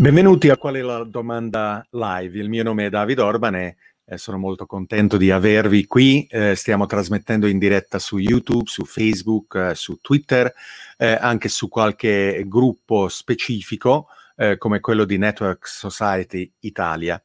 Benvenuti a Qual è la domanda live? Il mio nome è Davide Orban e eh, sono molto contento di avervi qui. Eh, stiamo trasmettendo in diretta su YouTube, su Facebook, eh, su Twitter, eh, anche su qualche gruppo specifico eh, come quello di Network Society Italia.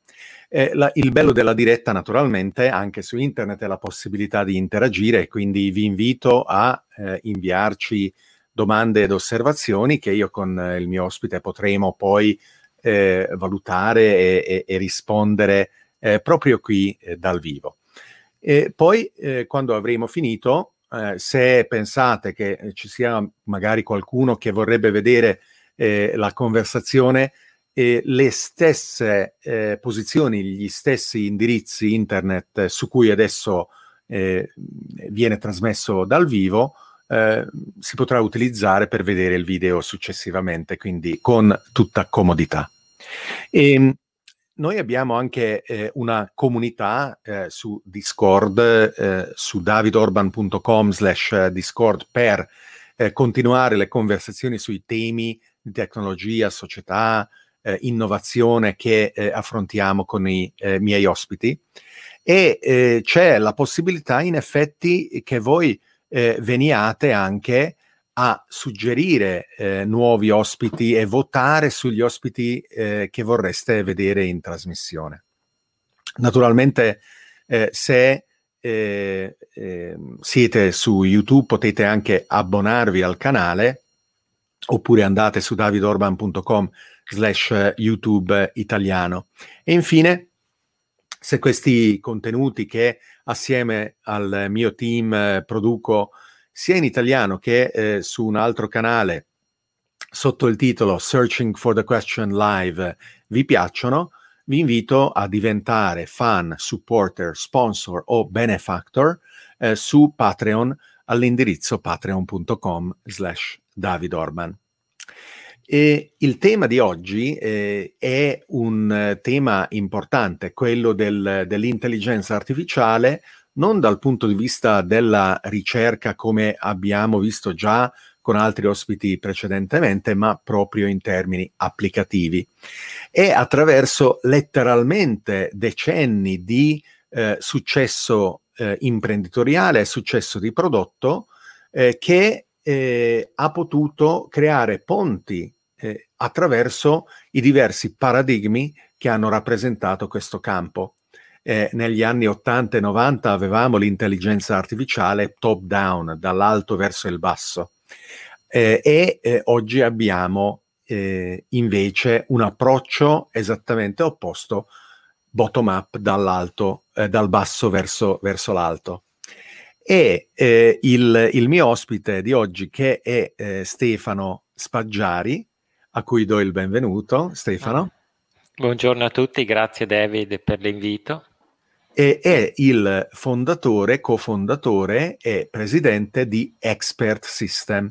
Eh, il bello della diretta, naturalmente, anche su internet è la possibilità di interagire quindi vi invito a inviarci domande ed osservazioni che io con il mio ospite potremo poi eh, valutare e, e, e rispondere eh, proprio qui eh, dal vivo. E poi, eh, quando avremo finito, eh, se pensate che ci sia magari qualcuno che vorrebbe vedere eh, la conversazione, le stesse posizioni, gli stessi indirizzi internet su cui adesso viene trasmesso dal vivo, eh, si potrà utilizzare per vedere il video successivamente, quindi con tutta comodità. E, ehm, noi abbiamo anche eh, una comunità eh, su Discord, eh, su davidorban.com slash Discord per eh, continuare le conversazioni sui temi di tecnologia, società, eh, innovazione che affrontiamo con i miei ospiti. E c'è la possibilità in effetti che voi veniate anche a suggerire eh, nuovi ospiti e votare sugli ospiti eh, che vorreste vedere in trasmissione. Naturalmente, eh, se eh, ehm, siete su YouTube potete anche abbonarvi al canale oppure andate su davidorban.com slash YouTube italiano. E infine, se questi contenuti che assieme al mio team eh, produco sia in italiano che eh, su un altro canale sotto il titolo Searching for the Question Live vi piacciono, vi invito a diventare fan, supporter, sponsor o benefactor eh, su Patreon all'indirizzo patreon.com slash davidorman. E il tema di oggi eh, è un eh, tema importante, quello del, dell'intelligenza artificiale, non dal punto di vista della ricerca come abbiamo visto già con altri ospiti precedentemente, ma proprio in termini applicativi. E attraverso letteralmente decenni di eh, successo eh, imprenditoriale successo di prodotto eh, che eh, ha potuto creare ponti eh, attraverso i diversi paradigmi che hanno rappresentato questo campo eh, negli anni 80 e 90 avevamo l'intelligenza artificiale top down, dall'alto verso il basso, eh, e eh, oggi abbiamo eh, invece un approccio esattamente opposto, bottom up, dall'alto, eh, dal basso verso, verso l'alto. E eh, il, il, mio ospite di oggi, che è Stefano Spaggiari, a cui do il benvenuto. Stefano. Buongiorno a tutti, grazie David per l'invito e è il fondatore, cofondatore e presidente di Expert System.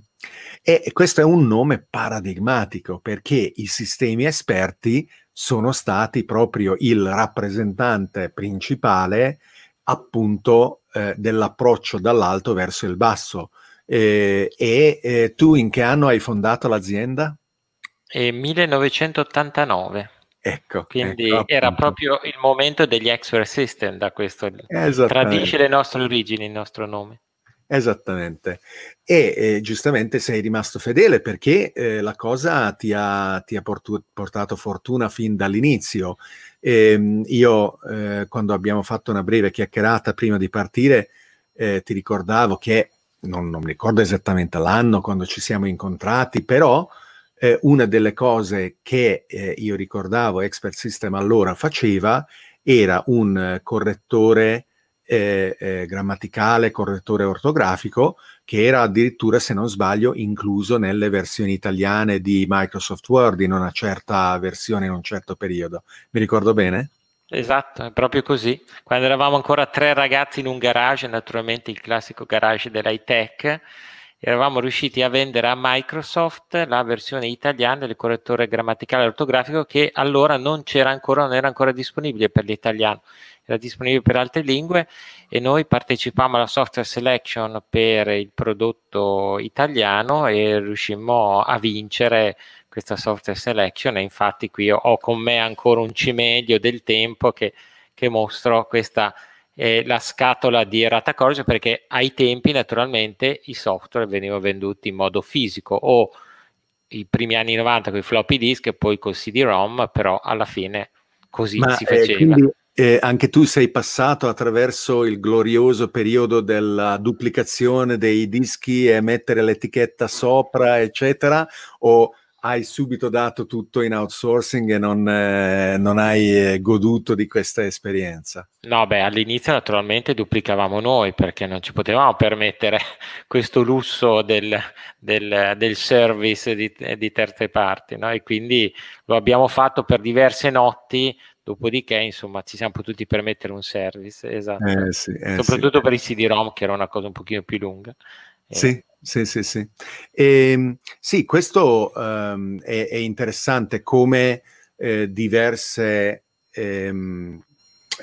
E questo è un nome paradigmatico perché i sistemi esperti sono stati proprio il rappresentante principale appunto eh, dell'approccio dall'alto verso il basso. Eh, e eh, tu in che anno hai fondato l'azienda? 1989. Ecco, Quindi ecco, era proprio il momento degli expert system da questo, tradisce le nostre origini il nostro nome. Esattamente. E eh, giustamente sei rimasto fedele perché eh, la cosa ti ha, ti ha portu- portato fortuna fin dall'inizio. E, ehm, io, eh, quando abbiamo fatto una breve chiacchierata prima di partire, eh, ti ricordavo che, non, non mi ricordo esattamente l'anno quando ci siamo incontrati, però eh, una delle cose che eh, io ricordavo Expert System allora faceva era un correttore eh, eh, grammaticale, correttore ortografico, che era addirittura, se non sbaglio, incluso nelle versioni italiane di Microsoft Word in una certa versione, in un certo periodo. Mi ricordo bene? Esatto, è proprio così. Quando eravamo ancora tre ragazzi in un garage, naturalmente il classico garage dell'high tech, eravamo riusciti a vendere a Microsoft la versione italiana del correttore grammaticale ortografico che allora non c'era ancora, non era ancora disponibile per l'italiano. Era disponibile per altre lingue e noi partecipammo alla software selection per il prodotto italiano e riuscimmo a vincere questa software selection. E infatti qui ho, ho con me ancora un cimelio del tempo che, che mostro questa eh, la scatola di Errata Corge perché ai tempi naturalmente i software venivano venduti in modo fisico o i primi anni 90 con i floppy disk e poi col CD-ROM, però alla fine così Ma, si faceva. Eh, quindi, eh, anche tu sei passato attraverso il glorioso periodo della duplicazione dei dischi e mettere l'etichetta sopra, eccetera, o hai subito dato tutto in outsourcing e non, eh, non hai eh, goduto di questa esperienza? No, beh, all'inizio naturalmente duplicavamo noi perché non ci potevamo permettere questo lusso del, del, del service di, di, terze parti, no? E quindi lo abbiamo fatto per diverse notti, dopodiché insomma ci siamo potuti permettere un service, esatto. Eh, sì, eh, Soprattutto sì. per i CD-ROM che era una cosa un pochino più lunga. Sì, sì, sì, sì. E, ehm, sì questo um, è, è, interessante come eh, diverse, ehm,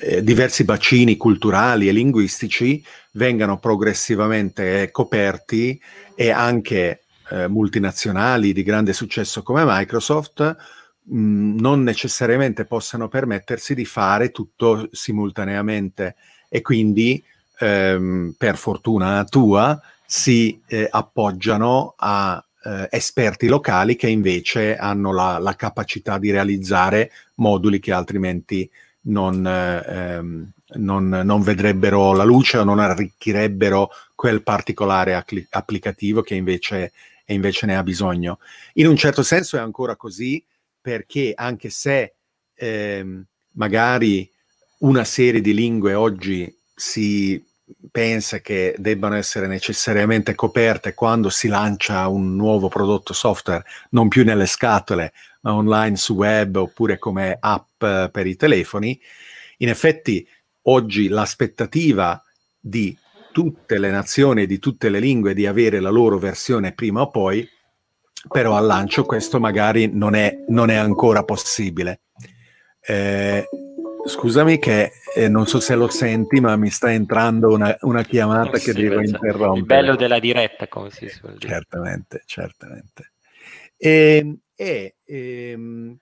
eh, diversi bacini culturali e linguistici vengano progressivamente coperti e anche eh, multinazionali di grande successo come Microsoft mh, non necessariamente possano permettersi di fare tutto simultaneamente e quindi ehm, per fortuna tua si eh, appoggiano a eh, esperti locali che invece hanno la, la, capacità di realizzare moduli che altrimenti non, ehm, non, non, vedrebbero la luce o non arricchirebbero quel particolare accli- applicativo che invece, invece, ne ha bisogno. In un certo senso è ancora così perché anche se ehm, magari una serie di lingue oggi si pensa che debbano essere necessariamente coperte quando si lancia un nuovo prodotto software, non più nelle scatole, ma online su web oppure come app per i telefoni, in effetti oggi l'aspettativa di tutte le nazioni e di tutte le lingue di avere la loro versione prima o poi, però al lancio questo magari non è, non è ancora possibile. Eh, Scusami che eh, non so se lo senti, ma mi sta entrando una, una chiamata sì, che devo penso. interrompere. Il bello della diretta, come si suol dire. Certamente, certamente. E, e ehm,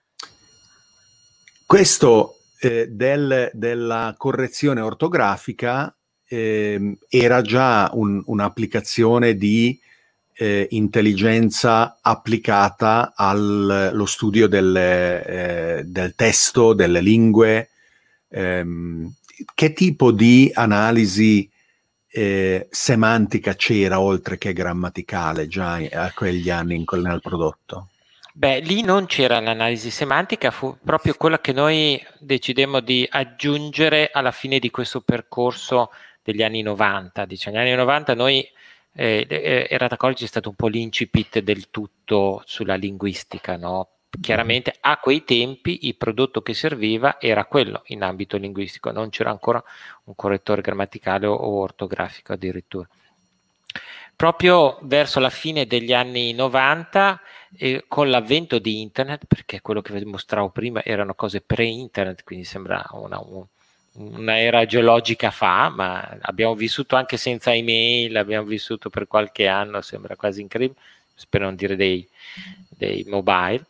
questo eh, del, della correzione ortografica eh, era già un, un'applicazione di eh, intelligenza applicata allo studio del, eh, del testo, delle lingue, ehm, che tipo di analisi eh, semantica c'era oltre che grammaticale già a quegli anni in, nel prodotto? Beh, lì non c'era l'analisi semantica, fu proprio quella che noi decidemmo di aggiungere alla fine di questo percorso degli anni 90. Diciamo, negli anni 90 noi eh, eh, Errata College è stato un po' l'incipit del tutto sulla linguistica, no? Chiaramente a quei tempi il prodotto che serviva era quello in ambito linguistico, non c'era ancora un correttore grammaticale o, ortografico addirittura. Proprio verso la fine degli anni 90, eh, con l'avvento di internet, perché quello che vi mostravo prima erano cose pre-internet, quindi sembra una, un, una geologica fa, ma abbiamo vissuto anche senza email, abbiamo vissuto per qualche anno, sembra quasi incredibile, spero non dire dei, dei mobile.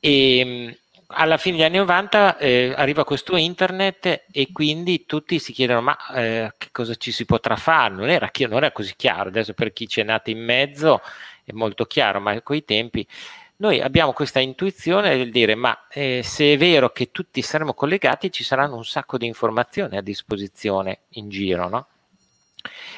E ehm, alla fine degli anni 90 eh, arriva questo internet e quindi tutti si chiedono ma eh, che cosa ci si potrà fare? Non era, non era così chiaro, adesso per chi c'è nato in mezzo è molto chiaro, ma a quei tempi noi abbiamo questa intuizione del dire ma eh, se è vero che tutti saremo collegati ci saranno un sacco di informazioni a disposizione in giro, no?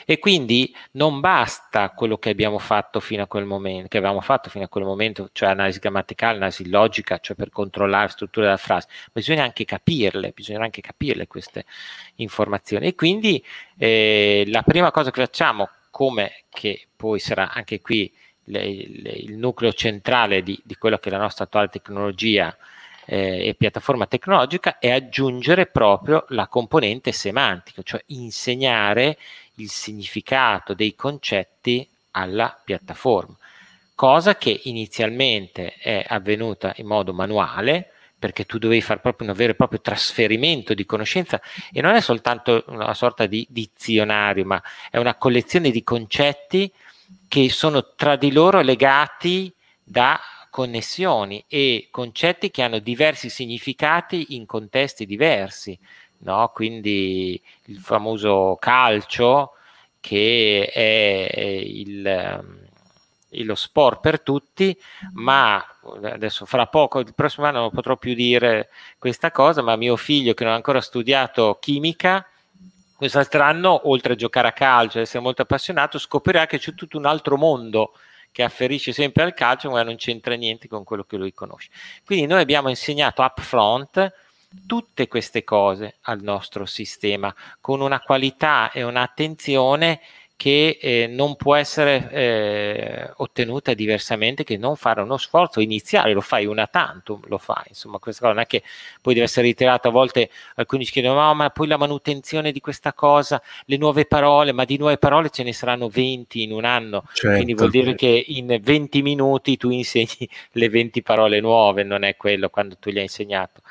E quindi non basta quello che abbiamo fatto fino a quel momento, che avevamo fatto fino a quel momento, cioè analisi grammaticale, analisi logica, cioè per controllare la struttura della frase, bisogna anche capirle, bisogna anche capirle queste informazioni. E quindi eh, la prima cosa che facciamo, come che poi sarà anche qui le, le, il nucleo centrale di, di quello che è la nostra attuale tecnologia eh, e piattaforma tecnologica, è aggiungere proprio la componente semantica, cioè insegnare il significato dei concetti alla piattaforma, cosa che inizialmente è avvenuta in modo manuale perché tu dovevi fare proprio un vero e proprio trasferimento di conoscenza e non è soltanto una sorta di dizionario, ma è una collezione di concetti che sono tra di loro legati da connessioni e concetti che hanno diversi significati in contesti diversi. No? Quindi il famoso calcio, che è il lo sport per tutti, ma adesso fra poco, il prossimo anno non potrò più dire questa cosa, ma mio figlio che non ha ancora studiato chimica, quest'altro anno, oltre a giocare a calcio e essere molto appassionato, scoprirà che c'è tutto un altro mondo che afferisce sempre al calcio, ma non c'entra niente con quello che lui conosce. Quindi noi abbiamo insegnato upfront tutte queste cose al nostro sistema con una qualità e un'attenzione che eh, non può essere eh, ottenuta diversamente che non fare uno sforzo iniziale, lo fai una tantum, lo fai, insomma questa cosa non è che poi deve essere ritirata, a volte alcuni ci chiedono oh, ma poi la manutenzione di questa cosa, le nuove parole, ma di nuove parole ce ne saranno 20 in un anno, certo. quindi vuol dire che in 20 minuti tu insegni le 20 parole nuove, non è quello quando tu gli hai insegnato.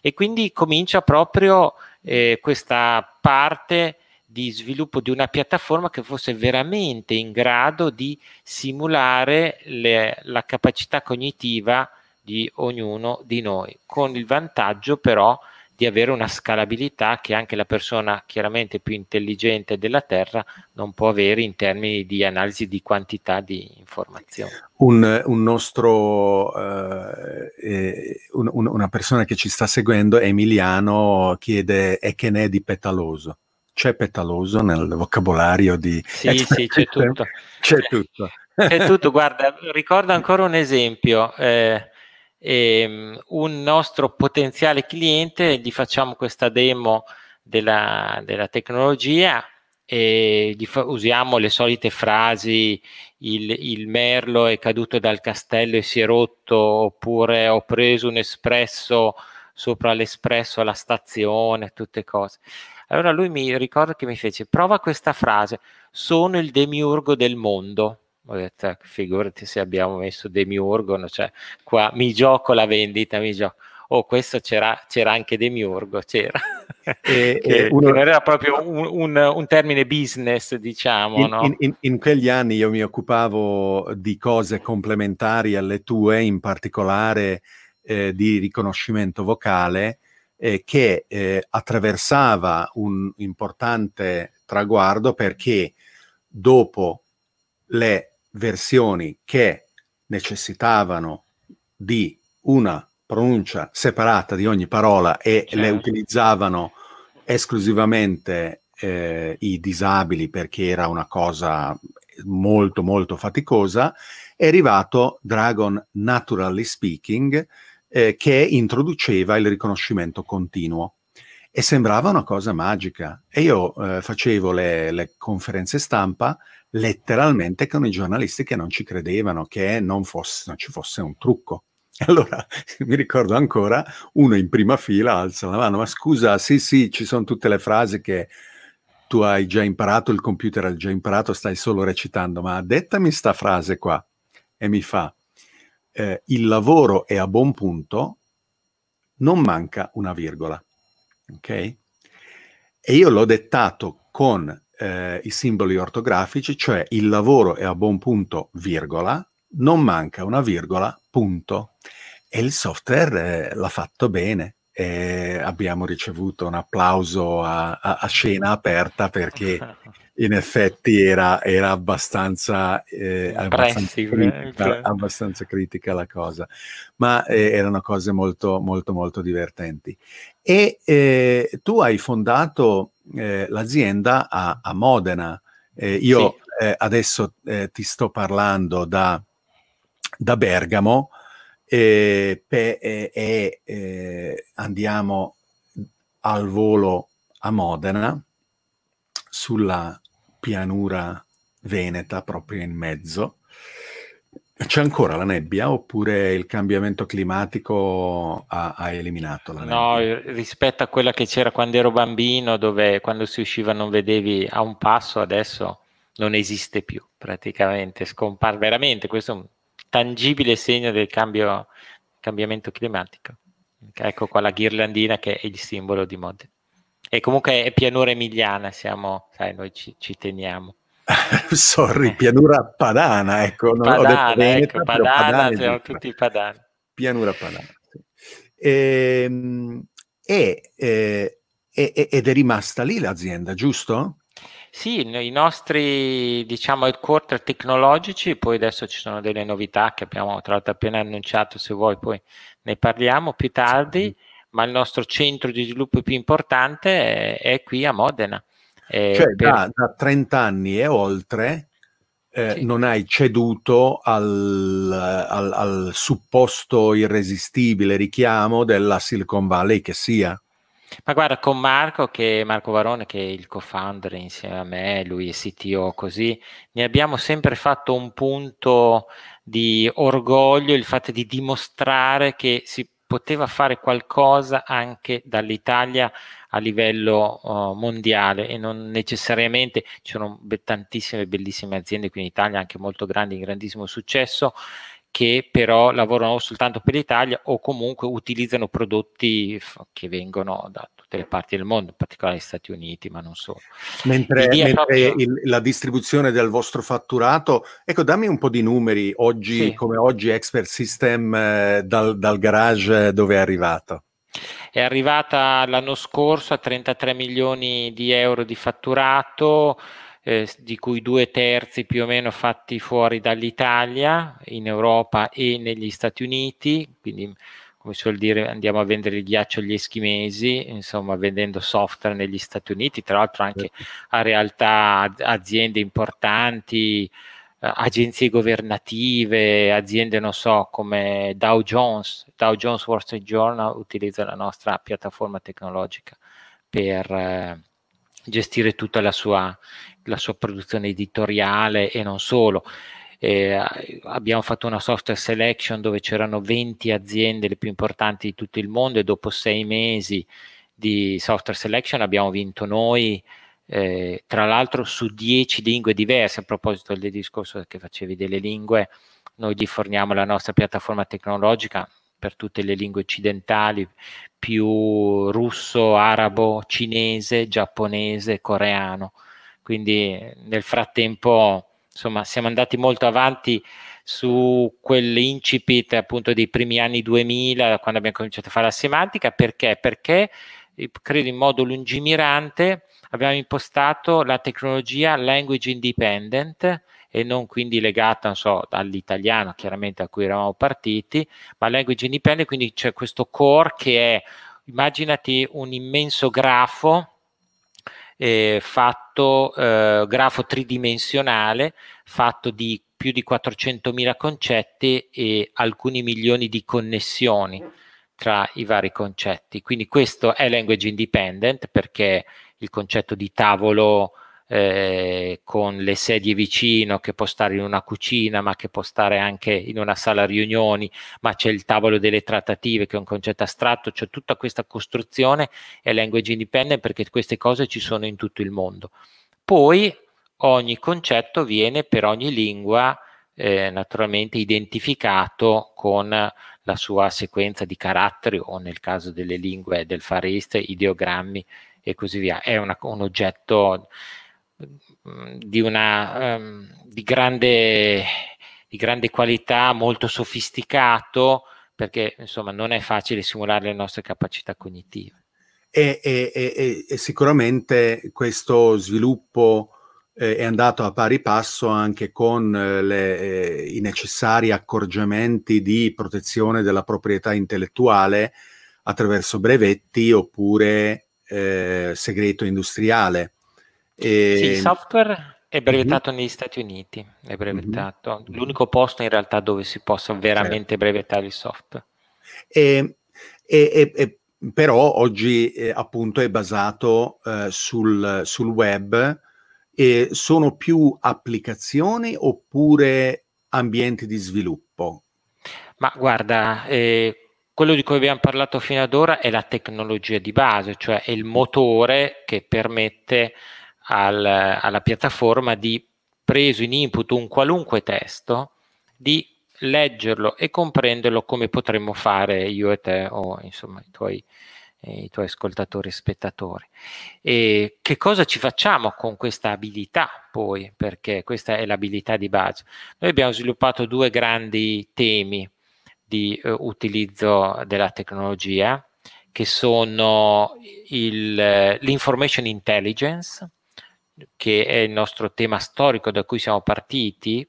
E quindi comincia proprio eh, questa parte di sviluppo di una piattaforma che fosse veramente in grado di simulare le, la capacità cognitiva di ognuno di noi, con il vantaggio però di avere una scalabilità che anche la persona chiaramente più intelligente della Terra non può avere in termini di analisi di quantità di informazioni. Un, un nostro, uh, eh, un, una persona che ci sta seguendo, Emiliano, chiede e che ne è di petaloso c'è petaloso nel vocabolario di... Sì, sì, c'è tutto. C'è tutto. C'è tutto, guarda, ricordo ancora un esempio. Eh, eh, un nostro potenziale cliente, gli facciamo questa demo della, della tecnologia e fa, usiamo le solite frasi, il, il, merlo è caduto dal castello e si è rotto, oppure ho preso un espresso sopra l'espresso alla stazione, tutte cose. Allora lui mi ricorda che mi fece, prova questa frase, sono il demiurgo del mondo. Ho detto, ecco, figurati se abbiamo messo demiurgo, cioè qua mi gioco la vendita, mi gioco. Oh, questo c'era, c'era anche demiurgo, c'era. E, che, uno... che era proprio un, un, un, termine business, diciamo. In, no? in, in, in, quegli anni io mi occupavo di cose complementari alle tue, in particolare eh, di riconoscimento vocale eh, che eh, attraversava un importante traguardo perché dopo le versioni che necessitavano di una pronuncia separata di ogni parola e certo. le utilizzavano esclusivamente eh, i disabili perché era una cosa molto molto faticosa, è arrivato Dragon Naturally Speaking, eh, che introduceva il riconoscimento continuo e sembrava una cosa magica. E io eh, facevo le, le, conferenze stampa letteralmente con i giornalisti che non ci credevano, che non, fosse, non ci fosse un trucco. Allora mi ricordo ancora uno in prima fila alza la mano, ma scusa, sì, sì, ci sono tutte le frasi che tu hai già imparato, il computer ha già imparato, stai solo recitando, ma dettami sta frase qua. E mi fa, eh, il lavoro è a buon punto, non manca una virgola. Ok? E io l'ho dettato con eh, i simboli ortografici, cioè il lavoro è a buon punto, virgola, non manca una virgola, punto. E il software eh, l'ha fatto bene. E abbiamo ricevuto un applauso a, a, a scena aperta perché in effetti era, era abbastanza, eh, abbastanza, critica, abbastanza, critica, la cosa, ma eh, erano cose molto, molto, molto divertenti. E eh, tu hai fondato eh, l'azienda a, a Modena. Eh, io sì. Eh, adesso ti sto parlando da, da Bergamo e, e andiamo al volo a Modena sulla pianura veneta proprio in mezzo. C'è ancora la nebbia oppure il cambiamento climatico ha, ha eliminato la nebbia? No, rispetto a quella che c'era quando ero bambino, dove quando si usciva non vedevi a un passo, adesso non esiste più praticamente, scompare veramente. Questo è un tangibile segno del cambio, cambiamento climatico. Ecco qua la ghirlandina che è il simbolo di Modena. E comunque è pianura emiliana, siamo, sai, noi ci, ci teniamo. Sorry, pianura padana, ecco. Non padana, Veneta, ecco, padana, padana siamo tutti padani. Pianura padana. Sì. Ehm, e, e, e, ed è rimasta lì l'azienda, giusto? Sì, i nostri diciamo headquarter tecnologici, poi adesso ci sono delle novità che abbiamo tra l'altro appena annunciato, se vuoi poi ne parliamo più tardi, sì. ma il nostro centro di sviluppo più importante è, è qui a Modena. Eh, cioè per... da, da, 30 anni e oltre eh, sì. non hai ceduto al, al, al supposto irresistibile richiamo della Silicon Valley che sia. Ma guarda, con Marco, che Marco Varone, che è il co-founder insieme a me, lui è CTO, così, ne abbiamo sempre fatto un punto di orgoglio, il fatto di dimostrare che si poteva fare qualcosa anche dall'Italia a livello uh, mondiale e non necessariamente ci sono be- tantissime bellissime aziende qui in Italia, anche molto grandi, di grandissimo successo, che però lavorano soltanto per l'Italia o comunque utilizzano prodotti che vengono da tutte le parti del mondo, in particolare negli Stati Uniti, ma non solo. Mentre, mentre proprio... il, la distribuzione del vostro fatturato, ecco, dammi un po' di numeri oggi, sì. come oggi Expert System eh, dal, dal garage dove è arrivato. È arrivata l'anno scorso a 33 milioni di euro di fatturato, eh, di cui due terzi più o meno fatti fuori dall'Italia, in Europa e negli Stati Uniti, quindi come si suol dire andiamo a vendere il ghiaccio agli eschimesi, insomma vendendo software negli Stati Uniti, tra l'altro anche a realtà, aziende importanti, agenzie governative, aziende non so come Dow Jones, Dow Jones Wall Street Journal utilizza la nostra piattaforma tecnologica per eh, gestire tutta la sua la sua produzione editoriale e non solo. Eh, abbiamo fatto una software selection dove c'erano 20 aziende, le più importanti di tutto il mondo, e dopo sei mesi di software selection abbiamo vinto noi, eh, tra l'altro su 10 lingue diverse. A proposito del discorso che facevi delle lingue, noi gli forniamo la nostra piattaforma tecnologica per tutte le lingue occidentali, più russo, arabo, cinese, giapponese, coreano quindi nel frattempo insomma siamo andati molto avanti su quell'incipit appunto dei primi anni 2000 quando abbiamo cominciato a fare la semantica perché? Perché eh, credo in modo lungimirante abbiamo impostato la tecnologia language independent e non quindi legata so, all'italiano chiaramente a cui eravamo partiti, ma language independent, quindi c'è questo core che è, immaginati un immenso grafo eh, fatto eh, grafo tridimensionale fatto di più di 400.000 concetti e alcuni milioni di connessioni tra i vari concetti. Quindi questo è language independent perché il concetto di tavolo eh, con le sedie vicino che può stare in una cucina ma che può stare anche in una sala riunioni, ma c'è il tavolo delle trattative che è un concetto astratto, cioè tutta questa costruzione è language independent perché queste cose ci sono in tutto il mondo. Poi ogni concetto viene per ogni lingua eh, naturalmente identificato con la sua sequenza di caratteri o nel caso delle lingue del Far East ideogrammi e così via. È una, un oggetto di una um, di, grande, di grande qualità, molto sofisticato, perché insomma non è facile simulare le nostre capacità cognitive. E, e, e, e sicuramente questo sviluppo eh, è andato a pari passo anche con eh, le, eh, i necessari accorgimenti di protezione della proprietà intellettuale attraverso brevetti oppure eh, segreto industriale. E... Sì, il software è brevettato mm-hmm. negli Stati Uniti, è brevettato, mm-hmm. l'unico posto in realtà dove si possa veramente certo. brevettare il software. E, e, e però oggi eh, appunto è basato eh, sul, sul, web e sono più applicazioni oppure ambienti di sviluppo? Ma guarda, eh, quello di cui abbiamo parlato fino ad ora è la tecnologia di base, cioè è il motore che permette al, alla piattaforma di preso in input un qualunque testo di leggerlo e comprenderlo come potremmo fare io e te o insomma i tuoi, eh, i tuoi ascoltatori e spettatori. E che cosa ci facciamo con questa abilità poi? Perché questa è l'abilità di base. Noi abbiamo sviluppato due grandi temi di eh, utilizzo della tecnologia che sono il, l'information intelligence, che è il nostro tema storico da cui siamo partiti,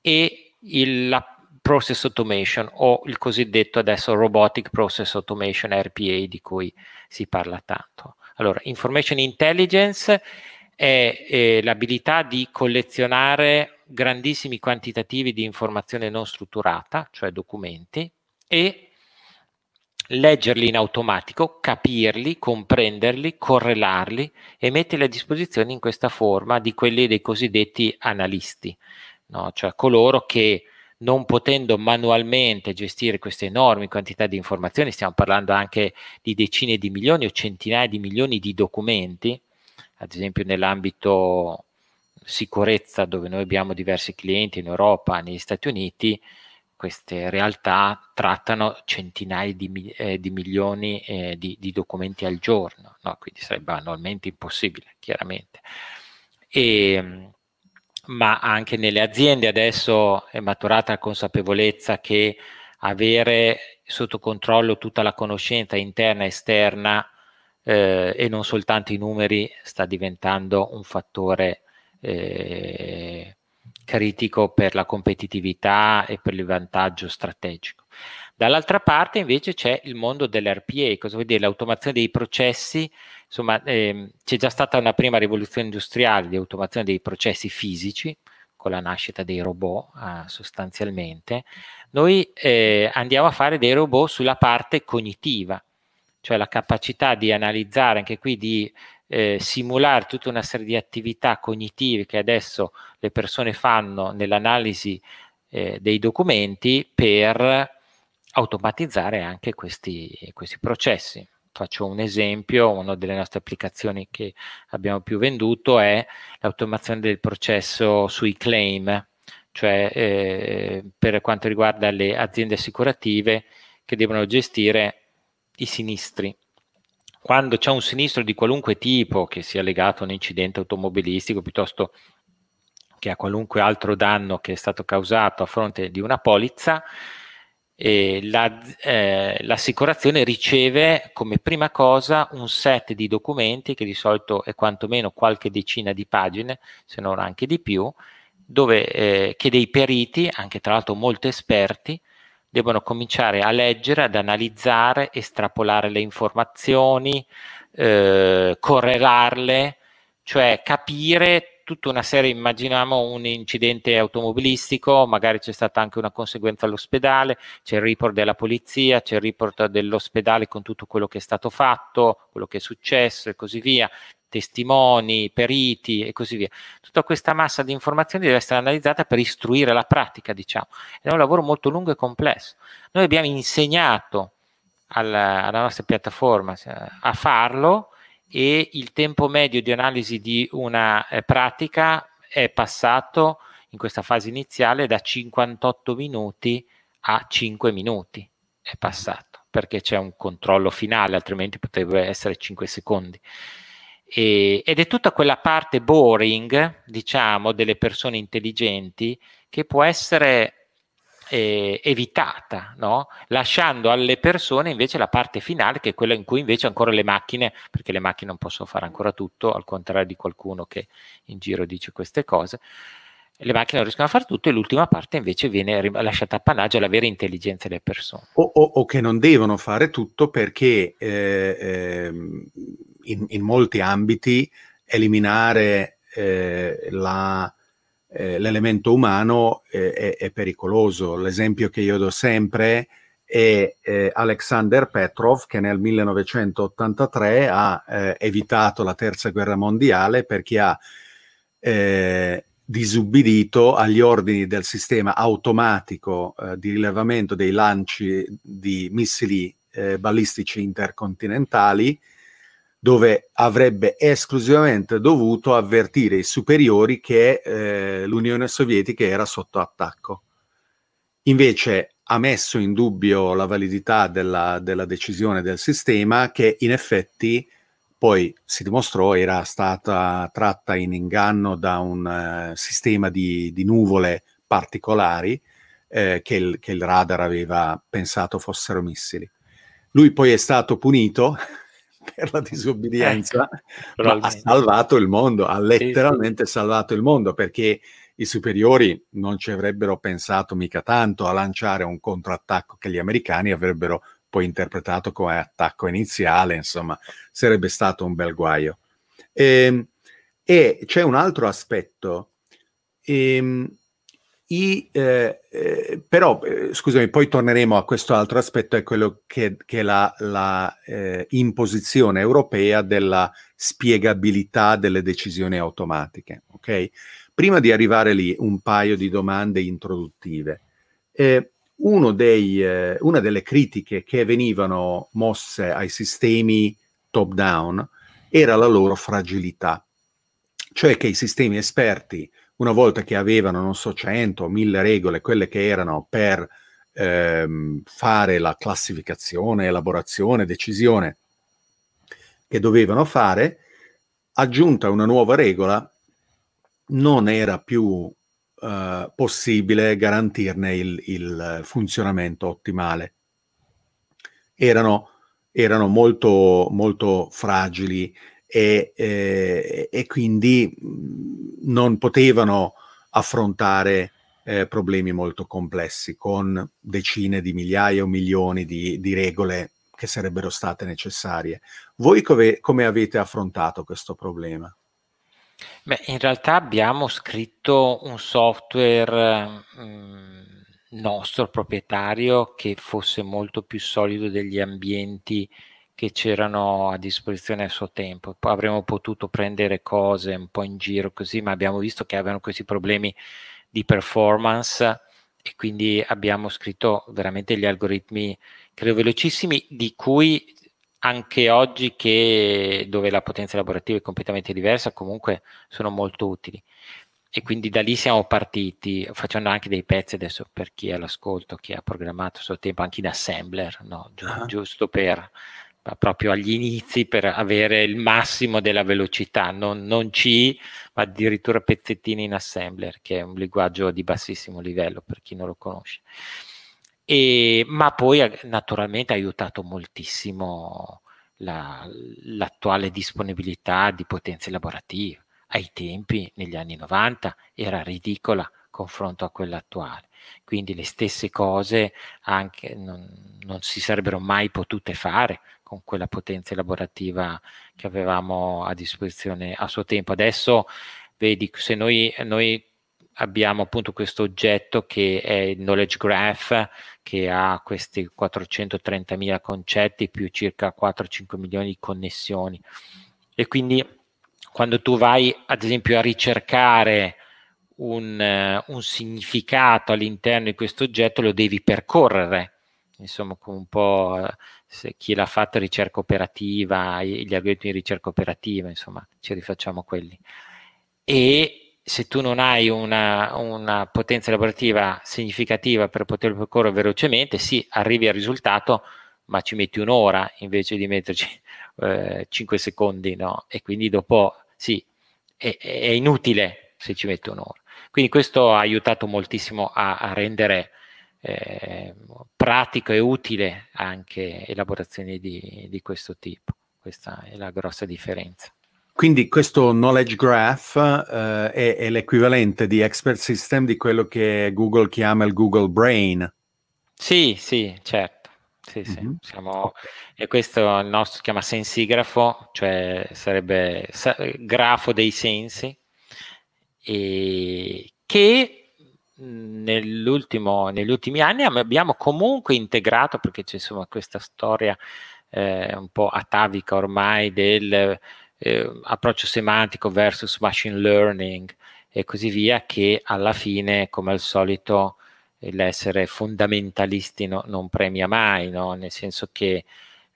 e il, la process automation o il cosiddetto adesso robotic process automation RPA di cui si parla tanto. Allora, information intelligence è, è l'abilità di collezionare grandissimi quantitativi di informazione non strutturata, cioè documenti, e leggerli in automatico, capirli, comprenderli, correlarli e metterli a disposizione in questa forma di quelli dei cosiddetti analisti, no? cioè coloro che non potendo manualmente gestire queste enormi quantità di informazioni, stiamo parlando anche di decine di milioni o centinaia di milioni di documenti, ad esempio nell'ambito sicurezza dove noi abbiamo diversi clienti in Europa, negli Stati Uniti, queste realtà trattano centinaia di, eh, di milioni eh, di, di, documenti al giorno, no? quindi sarebbe annualmente impossibile, chiaramente. E, ma anche nelle aziende adesso è maturata la consapevolezza che avere sotto controllo tutta la conoscenza interna e esterna eh, e non soltanto i numeri sta diventando un fattore eh, critico per la competitività e per il vantaggio strategico. Dall'altra parte invece c'è il mondo dell'RPA, cosa vuol dire? L'automazione dei processi, insomma ehm, c'è già stata una prima rivoluzione industriale di automazione dei processi fisici, con la nascita dei robot eh, sostanzialmente, noi eh, andiamo a fare dei robot sulla parte cognitiva, cioè la capacità di analizzare, anche qui di eh, simulare tutta una serie di attività cognitive che adesso le persone fanno nell'analisi eh, dei documenti per automatizzare anche questi, questi processi. Faccio un esempio, una delle nostre applicazioni che abbiamo più venduto è l'automazione del processo sui claim, cioè eh, per quanto riguarda le aziende assicurative che devono gestire i sinistri. Quando c'è un sinistro di qualunque tipo, che sia legato a un incidente automobilistico piuttosto che a qualunque altro danno che è stato causato a fronte di una polizza, eh, la, eh, l'assicurazione riceve come prima cosa un set di documenti che di solito è quantomeno qualche decina di pagine, se non anche di più, dove, eh, che dei periti, anche tra l'altro molto esperti, devono cominciare a leggere, ad analizzare, estrapolare le informazioni, eh, correlarle, cioè capire tutta una serie, immaginiamo un incidente automobilistico, magari c'è stata anche una conseguenza all'ospedale, c'è il report della polizia, c'è il report dell'ospedale con tutto quello che è stato fatto, quello che è successo e così via, testimoni, periti e così via. Tutta questa massa di informazioni deve essere analizzata per istruire la pratica, diciamo. È un lavoro molto lungo e complesso. Noi abbiamo insegnato alla, alla nostra piattaforma a farlo e il tempo medio di analisi di una eh, pratica è passato in questa fase iniziale da 58 minuti a 5 minuti. È passato perché c'è un controllo finale, altrimenti potrebbe essere 5 secondi. E, ed è tutta quella parte boring, diciamo, delle persone intelligenti che può essere eh, evitata, no? lasciando alle persone invece la parte finale, che è quella in cui invece ancora le macchine, perché le macchine non possono fare ancora tutto, al contrario di qualcuno che in giro dice queste cose, le macchine non riescono a fare tutto e l'ultima parte invece viene lasciata appannaggio alla vera intelligenza delle persone. O, o, o che non devono fare tutto perché eh, eh, in, in, molti ambiti eliminare eh, la, eh, l'elemento umano è, è, pericoloso. L'esempio che io do sempre è eh, Alexander Petrov che nel 1983 ha eh, evitato la terza guerra mondiale perché ha eh, disubbidito agli ordini del sistema automatico eh, di rilevamento dei lanci di missili eh, balistici intercontinentali, dove avrebbe esclusivamente dovuto avvertire i superiori che eh, l'Unione Sovietica era sotto attacco. invece ha messo in dubbio la validità della, della decisione del sistema che in effetti poi si dimostrò era stata tratta in inganno da un uh, sistema di, di, nuvole particolari eh, che, il, che, il, radar aveva pensato fossero missili. Lui poi è stato punito per la disobbedienza, ma ha salvato il mondo, ha letteralmente sì, sì. salvato il mondo perché i superiori non ci avrebbero pensato mica tanto a lanciare un contrattacco che gli americani avrebbero poi interpretato come attacco iniziale, insomma, sarebbe stato un bel guaio. E, ehm, e c'è un altro aspetto. E, ehm, i, eh, eh, però, eh, scusami, poi torneremo a questo altro aspetto, è quello che, è la, la eh, imposizione europea della spiegabilità delle decisioni automatiche. Okay? Prima di arrivare lì, un paio di domande introduttive. Eh, dei, eh, una delle critiche che venivano mosse ai sistemi top-down era la loro fragilità, cioè che i sistemi esperti, una volta che avevano, non so, 100 o 1000 regole, quelle che erano per ehm, fare la classificazione, elaborazione, decisione che dovevano fare, aggiunta una nuova regola, non era più uh, possibile garantirne il, il, funzionamento ottimale. Erano, erano molto, molto fragili e, e, e, quindi non potevano affrontare eh, problemi molto complessi con decine di migliaia o milioni di, di regole che sarebbero state necessarie. Voi come, come avete affrontato questo problema? Beh, in realtà abbiamo scritto un software mh, nostro proprietario che fosse molto più solido degli ambienti che c'erano a disposizione a suo tempo. Poi avremmo potuto prendere cose un po' in giro così, ma abbiamo visto che avevano questi problemi di performance e quindi abbiamo scritto veramente gli algoritmi credo velocissimi di cui anche oggi che dove la potenza elaborativa è completamente diversa, comunque sono molto utili. E quindi da lì siamo partiti, facendo anche dei pezzi adesso per chi è all'ascolto, chi ha programmato a suo tempo anche in assembler, no? Gi- uh-huh. giusto per proprio agli inizi per avere il massimo della velocità, non, non C, ma addirittura pezzettini in assembler, che è un linguaggio di bassissimo livello per chi non lo conosce. E, ma poi naturalmente ha aiutato moltissimo la, l'attuale disponibilità di potenze lavorative. Ai tempi, negli anni 90, era ridicola confronto a quella attuale. Quindi le stesse cose anche non, non si sarebbero mai potute fare con quella potenza lavorativa che avevamo a disposizione a suo tempo. Adesso vedi, se noi, noi abbiamo appunto questo oggetto che è il knowledge graph che ha questi 430.000 concetti più circa 4-5 milioni di connessioni e quindi quando tu vai ad esempio a ricercare un, uh, un significato all'interno di questo oggetto lo devi percorrere insomma un po' se chi l'ha fatto ricerca operativa gli algoritmi di ricerca operativa insomma ci rifacciamo quelli e se tu non hai una, una, potenza lavorativa significativa per poterlo percorrere velocemente, sì, arrivi al risultato, ma ci metti un'ora invece di metterci eh, 5 secondi, no? E quindi dopo, sì, è, è, inutile se ci metti un'ora. Quindi questo ha aiutato moltissimo a, a rendere eh, pratico e utile anche elaborazioni di, di questo tipo. Questa è la grossa differenza. Quindi questo knowledge graph uh, è, è, l'equivalente di expert system di quello che Google chiama il Google Brain. Sì, sì, certo. Sì, sì. Mm-hmm. Siamo, e questo il nostro si chiama sensigrafo, cioè sarebbe sa- grafo dei sensi, e che negli ultimi anni abbiamo comunque integrato, perché c'è insomma questa storia eh, un po' atavica ormai del eh, approccio semantico versus machine learning e così via, che alla fine, come al solito, l'essere fondamentalisti no, non premia mai, no? nel senso che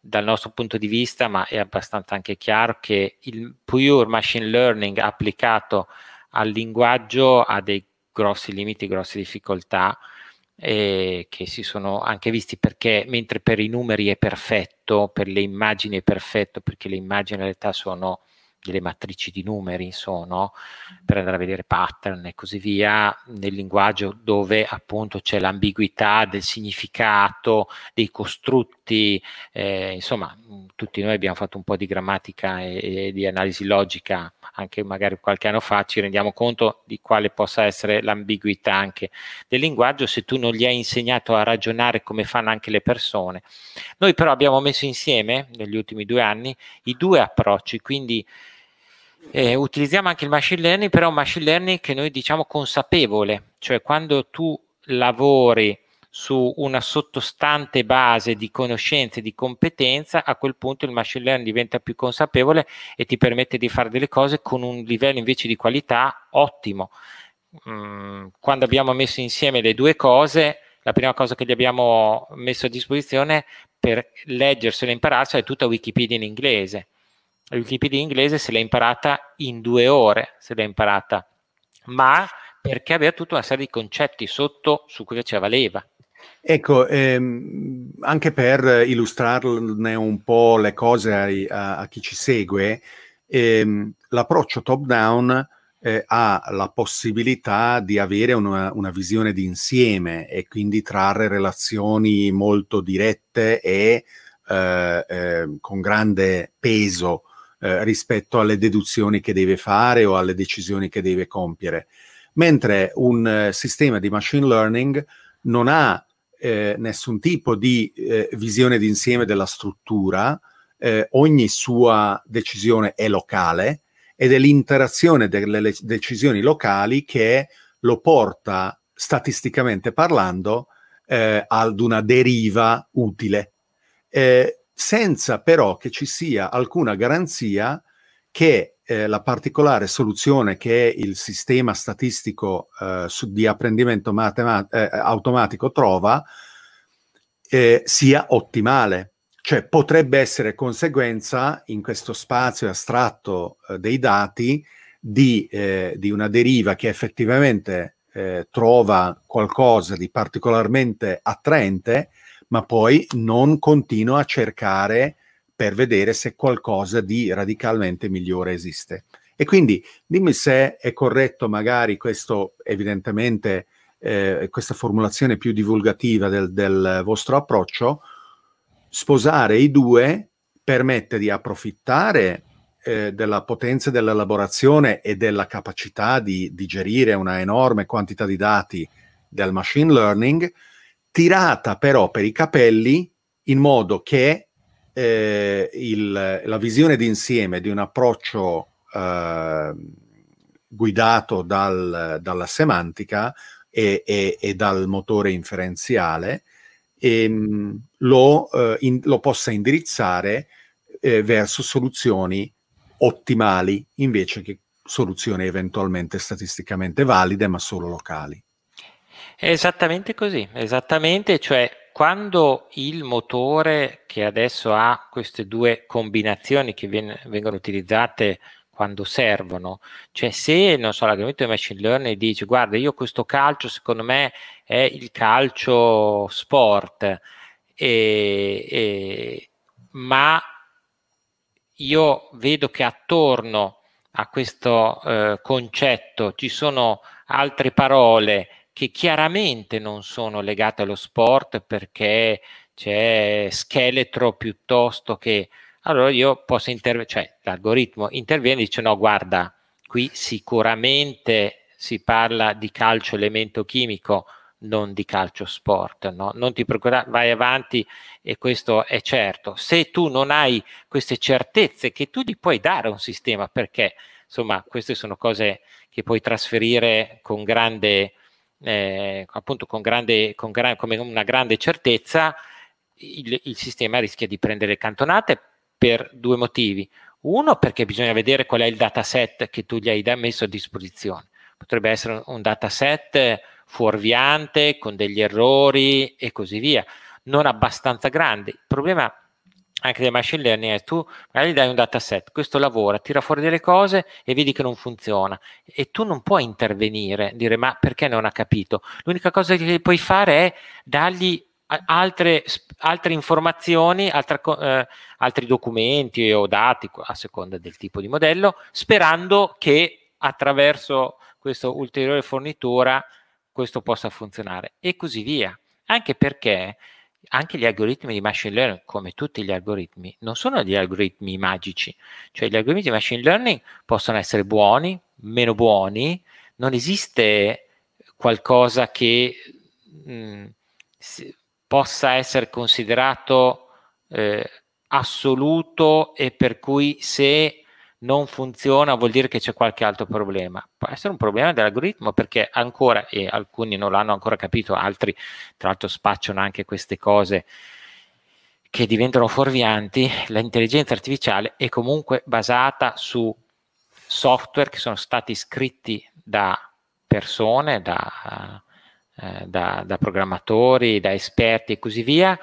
dal nostro punto di vista, ma è abbastanza anche chiaro che il pure machine learning applicato al linguaggio ha dei grossi limiti, grosse difficoltà eh, che si sono anche visti perché mentre per i numeri è perfetto, per le immagini è perfetto, perché le immagini in realtà sono delle matrici di numeri, sono per andare a vedere pattern e così via, nel linguaggio dove appunto c'è l'ambiguità del significato, dei costrutti, eh, insomma, tutti noi abbiamo fatto un po' di grammatica e, e di analisi logica anche magari qualche anno fa, ci rendiamo conto di quale possa essere l'ambiguità anche del linguaggio se tu non gli hai insegnato a ragionare come fanno anche le persone. Noi però abbiamo messo insieme negli ultimi due anni i due approcci, quindi eh, utilizziamo anche il machine learning, però un machine learning che noi diciamo consapevole, cioè quando tu lavori su una sottostante base di conoscenze di competenza, a quel punto il machine learning diventa più consapevole e ti permette di fare delle cose con un livello invece di qualità ottimo. Mm, quando abbiamo messo insieme le due cose, la prima cosa che gli abbiamo messo a disposizione per leggersela e impararsela è tutta Wikipedia in inglese Wikipedia in inglese se l'ha imparata in due ore, se l'ha imparata, ma perché aveva tutta una serie di concetti sotto su cui faceva leva. Ecco, ehm, anche per illustrarne un po' le cose a, a chi ci segue, ehm, l'approccio top-down eh, ha la possibilità di avere una, una, visione d'insieme e quindi trarre relazioni molto dirette e eh, eh, con grande peso eh, rispetto alle deduzioni che deve fare o alle decisioni che deve compiere. Mentre un eh, sistema di machine learning non ha eh, nessun tipo di eh, visione d'insieme della struttura, eh, ogni sua decisione è locale ed è l'interazione delle decisioni locali che lo porta statisticamente parlando eh, ad una deriva utile. Eh, senza però che ci sia alcuna garanzia che eh, la particolare soluzione che il sistema statistico eh, su, di apprendimento matema- eh, automatico trova eh, sia ottimale. Cioè potrebbe essere conseguenza in questo spazio astratto eh, dei dati di, eh, di, una deriva che effettivamente trova qualcosa di particolarmente attraente ma poi non continuo a cercare per vedere se qualcosa di radicalmente migliore esiste. E quindi dimmi se è corretto magari questo, evidentemente, eh, questa formulazione più divulgativa del, del vostro approccio, sposare i due permette di approfittare eh, della potenza dell'elaborazione e della capacità di digerire una enorme quantità di dati del machine learning, tirata però per i capelli in modo che eh, il, la visione d'insieme di un approccio eh, guidato dal, dalla semantica e, e, e, dal motore inferenziale ehm, lo, eh, in, lo, possa indirizzare eh, verso soluzioni ottimali invece che soluzioni eventualmente statisticamente valide ma solo locali. Esattamente così, esattamente, cioè quando il motore che adesso ha queste due combinazioni che vengono utilizzate quando servono, cioè se non so, l'argomento di machine learning dice guarda io questo calcio secondo me è il calcio sport, e, e, ma io vedo che attorno a questo eh, concetto ci sono altre parole che chiaramente non sono legate allo sport perché c'è scheletro piuttosto che allora io posso intervenire, cioè l'algoritmo interviene e dice no, guarda, qui sicuramente si parla di calcio elemento chimico, non di calcio sport, no? non ti preoccupare, vai avanti e questo è certo. Se tu non hai queste certezze che tu gli puoi dare a un sistema, perché insomma queste sono cose che puoi trasferire con grande eh, appunto con, grande, con gra- come una grande certezza, il, il, sistema rischia di prendere cantonate per due motivi. Uno, perché bisogna vedere qual è il dataset che tu gli hai messo a disposizione. Potrebbe essere un dataset fuorviante, con degli errori e così via, non abbastanza grande. Il problema anche del machine learning è tu magari dai un dataset, questo lavora, tira fuori delle cose e vedi che non funziona e tu non puoi intervenire, dire ma perché non ha capito? L'unica cosa che puoi fare è dargli altre, altre informazioni, altra, eh, altri documenti o dati a seconda del tipo di modello, sperando che attraverso questa ulteriore fornitura questo possa funzionare e così via. Anche perché anche gli algoritmi di machine learning, come tutti gli algoritmi, non sono degli algoritmi magici, cioè gli algoritmi di machine learning possono essere buoni, meno buoni, non esiste qualcosa che mh, mm, si, possa essere considerato eh, assoluto e per cui se non funziona vuol dire che c'è qualche altro problema. Può essere un problema dell'algoritmo perché ancora, e alcuni non l'hanno ancora capito, altri tra l'altro spacciano anche queste cose che diventano fuorvianti, l'intelligenza artificiale è comunque basata su software che sono stati scritti da persone, da, eh, da, da programmatori, da esperti e così via,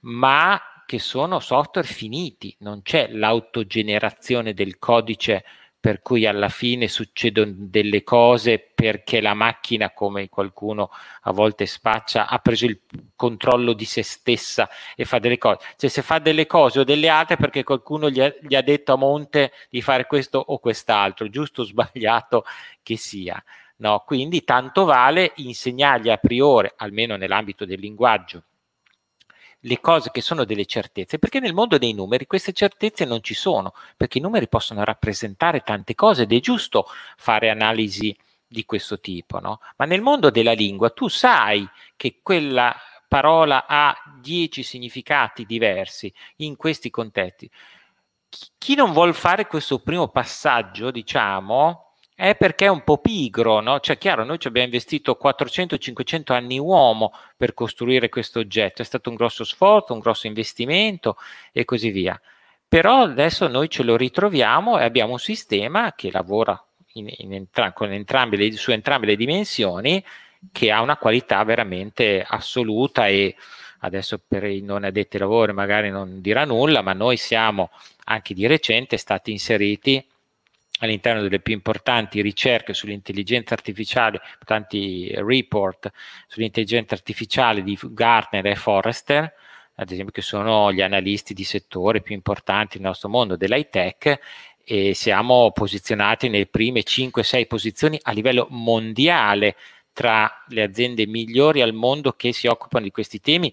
ma che sono software finiti, non c'è l'autogenerazione del codice per cui alla fine succedono delle cose perché la macchina, come qualcuno a volte spaccia, ha preso il controllo di se stessa e fa delle cose. Cioè se fa delle cose o delle altre perché qualcuno gli ha, gli ha detto a monte di fare questo o quest'altro, giusto o sbagliato che sia. No, quindi tanto vale insegnargli a priori, almeno nell'ambito del linguaggio, le cose che sono delle certezze, perché nel mondo dei numeri queste certezze non ci sono, perché i numeri possono rappresentare tante cose ed è giusto fare analisi di questo tipo, no? Ma nel mondo della lingua tu sai che quella parola ha dieci significati diversi in questi contesti. Chi non vuole fare questo primo passaggio, diciamo, è perché è un po' pigro, no? Cioè, chiaro, noi ci abbiamo investito 400-500 anni uomo per costruire questo oggetto, è stato un grosso sforzo, un grosso investimento e così via. Però adesso noi ce lo ritroviamo e abbiamo un sistema che lavora in, in entra- entrambe le, su entrambe le dimensioni che ha una qualità veramente assoluta e adesso per i non addetti ai lavori magari non dirà nulla, ma noi siamo anche di recente stati inseriti all'interno delle più importanti ricerche sull'intelligenza artificiale, tanti report sull'intelligenza artificiale di Gartner e Forrester, ad esempio che sono gli analisti di settore più importanti nel nostro mondo dell'high tech e siamo posizionati nelle prime 5-6 posizioni a livello mondiale tra le aziende migliori al mondo che si occupano di questi temi,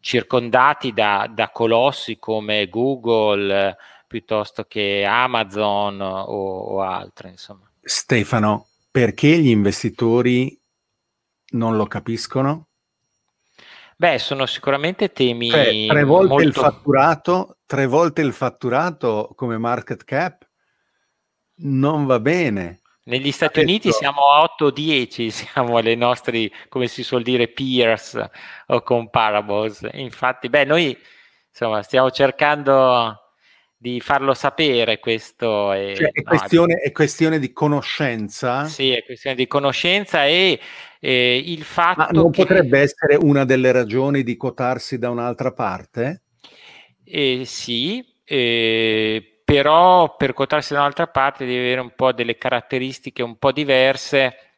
circondati da, da colossi come Google, piuttosto che Amazon o, o altre. Insomma. Stefano, perché gli investitori non lo capiscono? Beh, sono sicuramente temi. Cioè, tre volte molto... il fatturato, tre volte il fatturato come market cap non va bene. Negli Stati Uniti siamo a 8-10, siamo alle nostre, come si suol dire, peers o comparables. Infatti, beh, noi insomma stiamo cercando di farlo sapere questo. È, cioè, è, questione, è, questione, di conoscenza? Sì, è questione di conoscenza e eh, il fatto Ma non che... potrebbe essere una delle ragioni di quotarsi da un'altra parte? Eh, sì, eh, però per quotarsi da un'altra parte devi avere un po' delle caratteristiche un po' diverse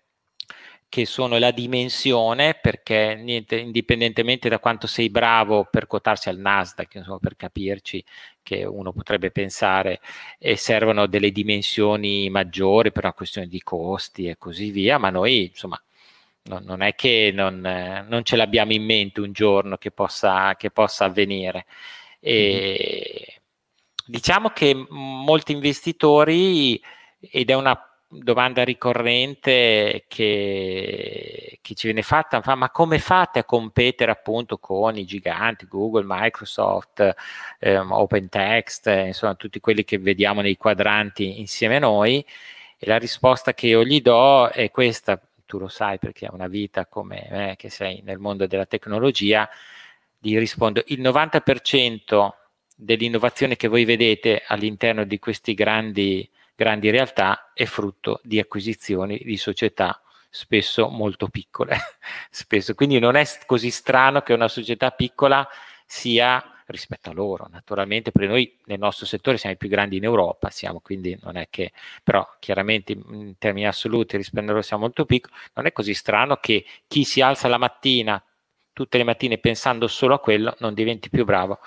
che sono la dimensione, perché niente, indipendentemente da quanto sei bravo per quotarsi al Nasdaq, insomma, per capirci che uno potrebbe pensare, e servono delle dimensioni maggiori per una questione di costi e così via, ma noi insomma non, non è che non, eh, non, ce l'abbiamo in mente un giorno che possa, che possa avvenire. E, mm-hmm. Diciamo che molti investitori, ed è una domanda ricorrente che, che, ci viene fatta, ma come fate a competere appunto con i giganti Google, Microsoft, ehm, OpenText, eh, insomma tutti quelli che vediamo nei quadranti insieme a noi? E la risposta che io gli do è questa, tu lo sai perché hai una vita come me, che sei nel mondo della tecnologia, gli rispondo il 90% dell'innovazione che voi vedete all'interno di questi grandi grandi realtà è frutto di acquisizioni di società spesso molto piccole. spesso. Quindi non è così strano che una società piccola sia rispetto a loro. Naturalmente per noi nel nostro settore siamo i più grandi in Europa, siamo quindi non è che, però chiaramente in termini assoluti rispetto a loro siamo molto piccoli, non è così strano che chi si alza la mattina, tutte le mattine pensando solo a quello, non diventi più bravo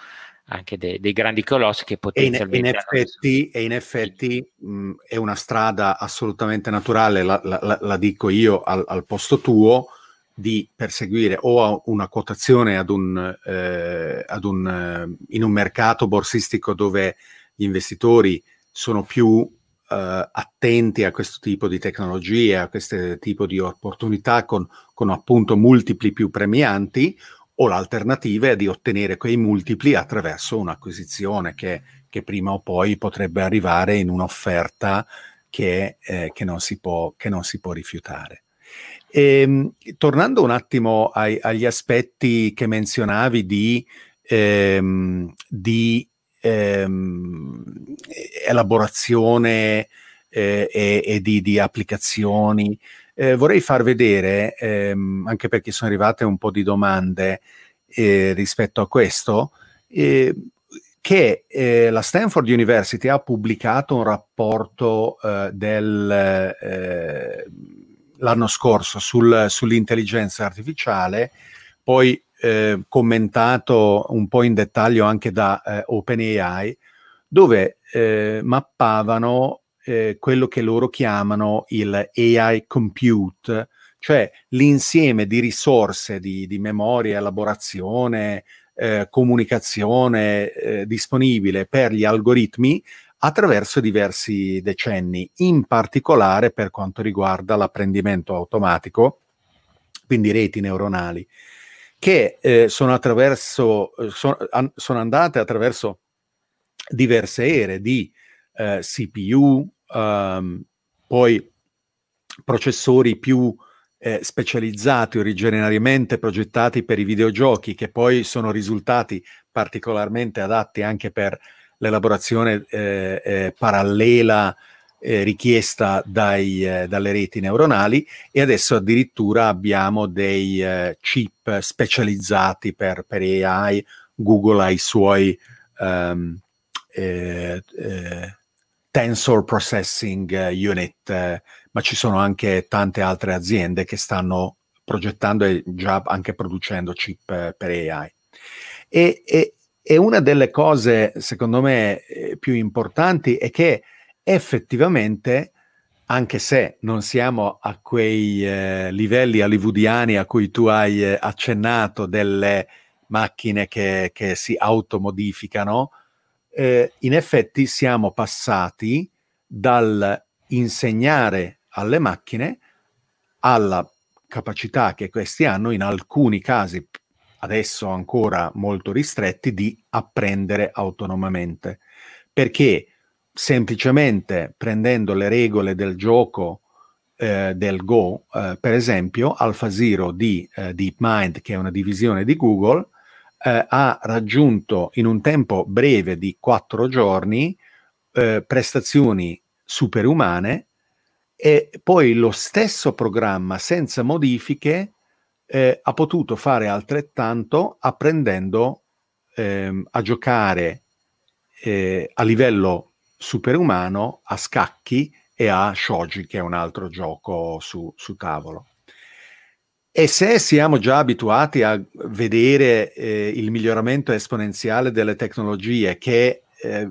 anche dei, dei grandi colossi che potenzialmente... E in, effetti, e in effetti mh, è una strada assolutamente naturale, la, la, la dico io al, al, posto tuo, di perseguire o una quotazione ad un, eh, ad un, eh, in un mercato borsistico dove gli investitori sono più eh, attenti a questo tipo di tecnologie, a questo tipo di opportunità con, con appunto multipli più premianti, o l'alternativa è di ottenere quei multipli attraverso un'acquisizione che, che prima o poi potrebbe arrivare in un'offerta che, eh, che, non, si può, che non si può rifiutare. E, ehm, tornando un attimo ai, agli aspetti che menzionavi di, ehm, di ehm, elaborazione eh, e, e di, di, applicazioni, eh, vorrei far vedere, ehm, anche perché sono arrivate un po' di domande eh, rispetto a questo, eh, che eh, la Stanford University ha pubblicato un rapporto eh, del, eh, l'anno scorso sul, sull'intelligenza artificiale, poi eh, commentato un po' in dettaglio anche da OpenAI, dove mappavano eh, quello che loro chiamano il AI compute, cioè l'insieme di risorse di, di memoria, elaborazione, eh, comunicazione eh, disponibile per gli algoritmi attraverso diversi decenni, in particolare per quanto riguarda l'apprendimento automatico, quindi reti neuronali, che eh, sono, attraverso, eh, sono, an- sono andate attraverso diverse ere di eh, CPU, um, poi processori più eh, specializzati, originariamente progettati per i videogiochi, che poi sono risultati particolarmente adatti anche per l'elaborazione eh, eh, parallela eh, richiesta dai, eh, dalle reti neuronali e adesso addirittura abbiamo dei eh, chip specializzati per, per, AI, Google ha i suoi um, Tensor Processing eh, Unit, eh, ma ci sono anche tante altre aziende che stanno progettando e già anche producendo chip eh, per AI. E, e, e, una delle cose, secondo me, più importanti è che effettivamente, anche se non siamo a quei eh, livelli hollywoodiani a cui tu hai accennato delle macchine che, che si automodificano, eh, in effetti siamo passati dal insegnare alle macchine alla capacità che questi hanno in alcuni casi, adesso ancora molto ristretti, di apprendere autonomamente. Perché semplicemente prendendo le regole del gioco eh, del Go, eh, per esempio, AlphaZero di eh, DeepMind, che è una divisione di Google, eh, ha raggiunto in un tempo breve di quattro giorni eh, prestazioni superumane e poi lo stesso programma senza modifiche eh, ha potuto fare altrettanto apprendendo ehm, a giocare eh, a livello superumano a scacchi e a shogi che è un altro gioco su, su tavolo. E se siamo già abituati a vedere eh, il miglioramento esponenziale delle tecnologie che eh,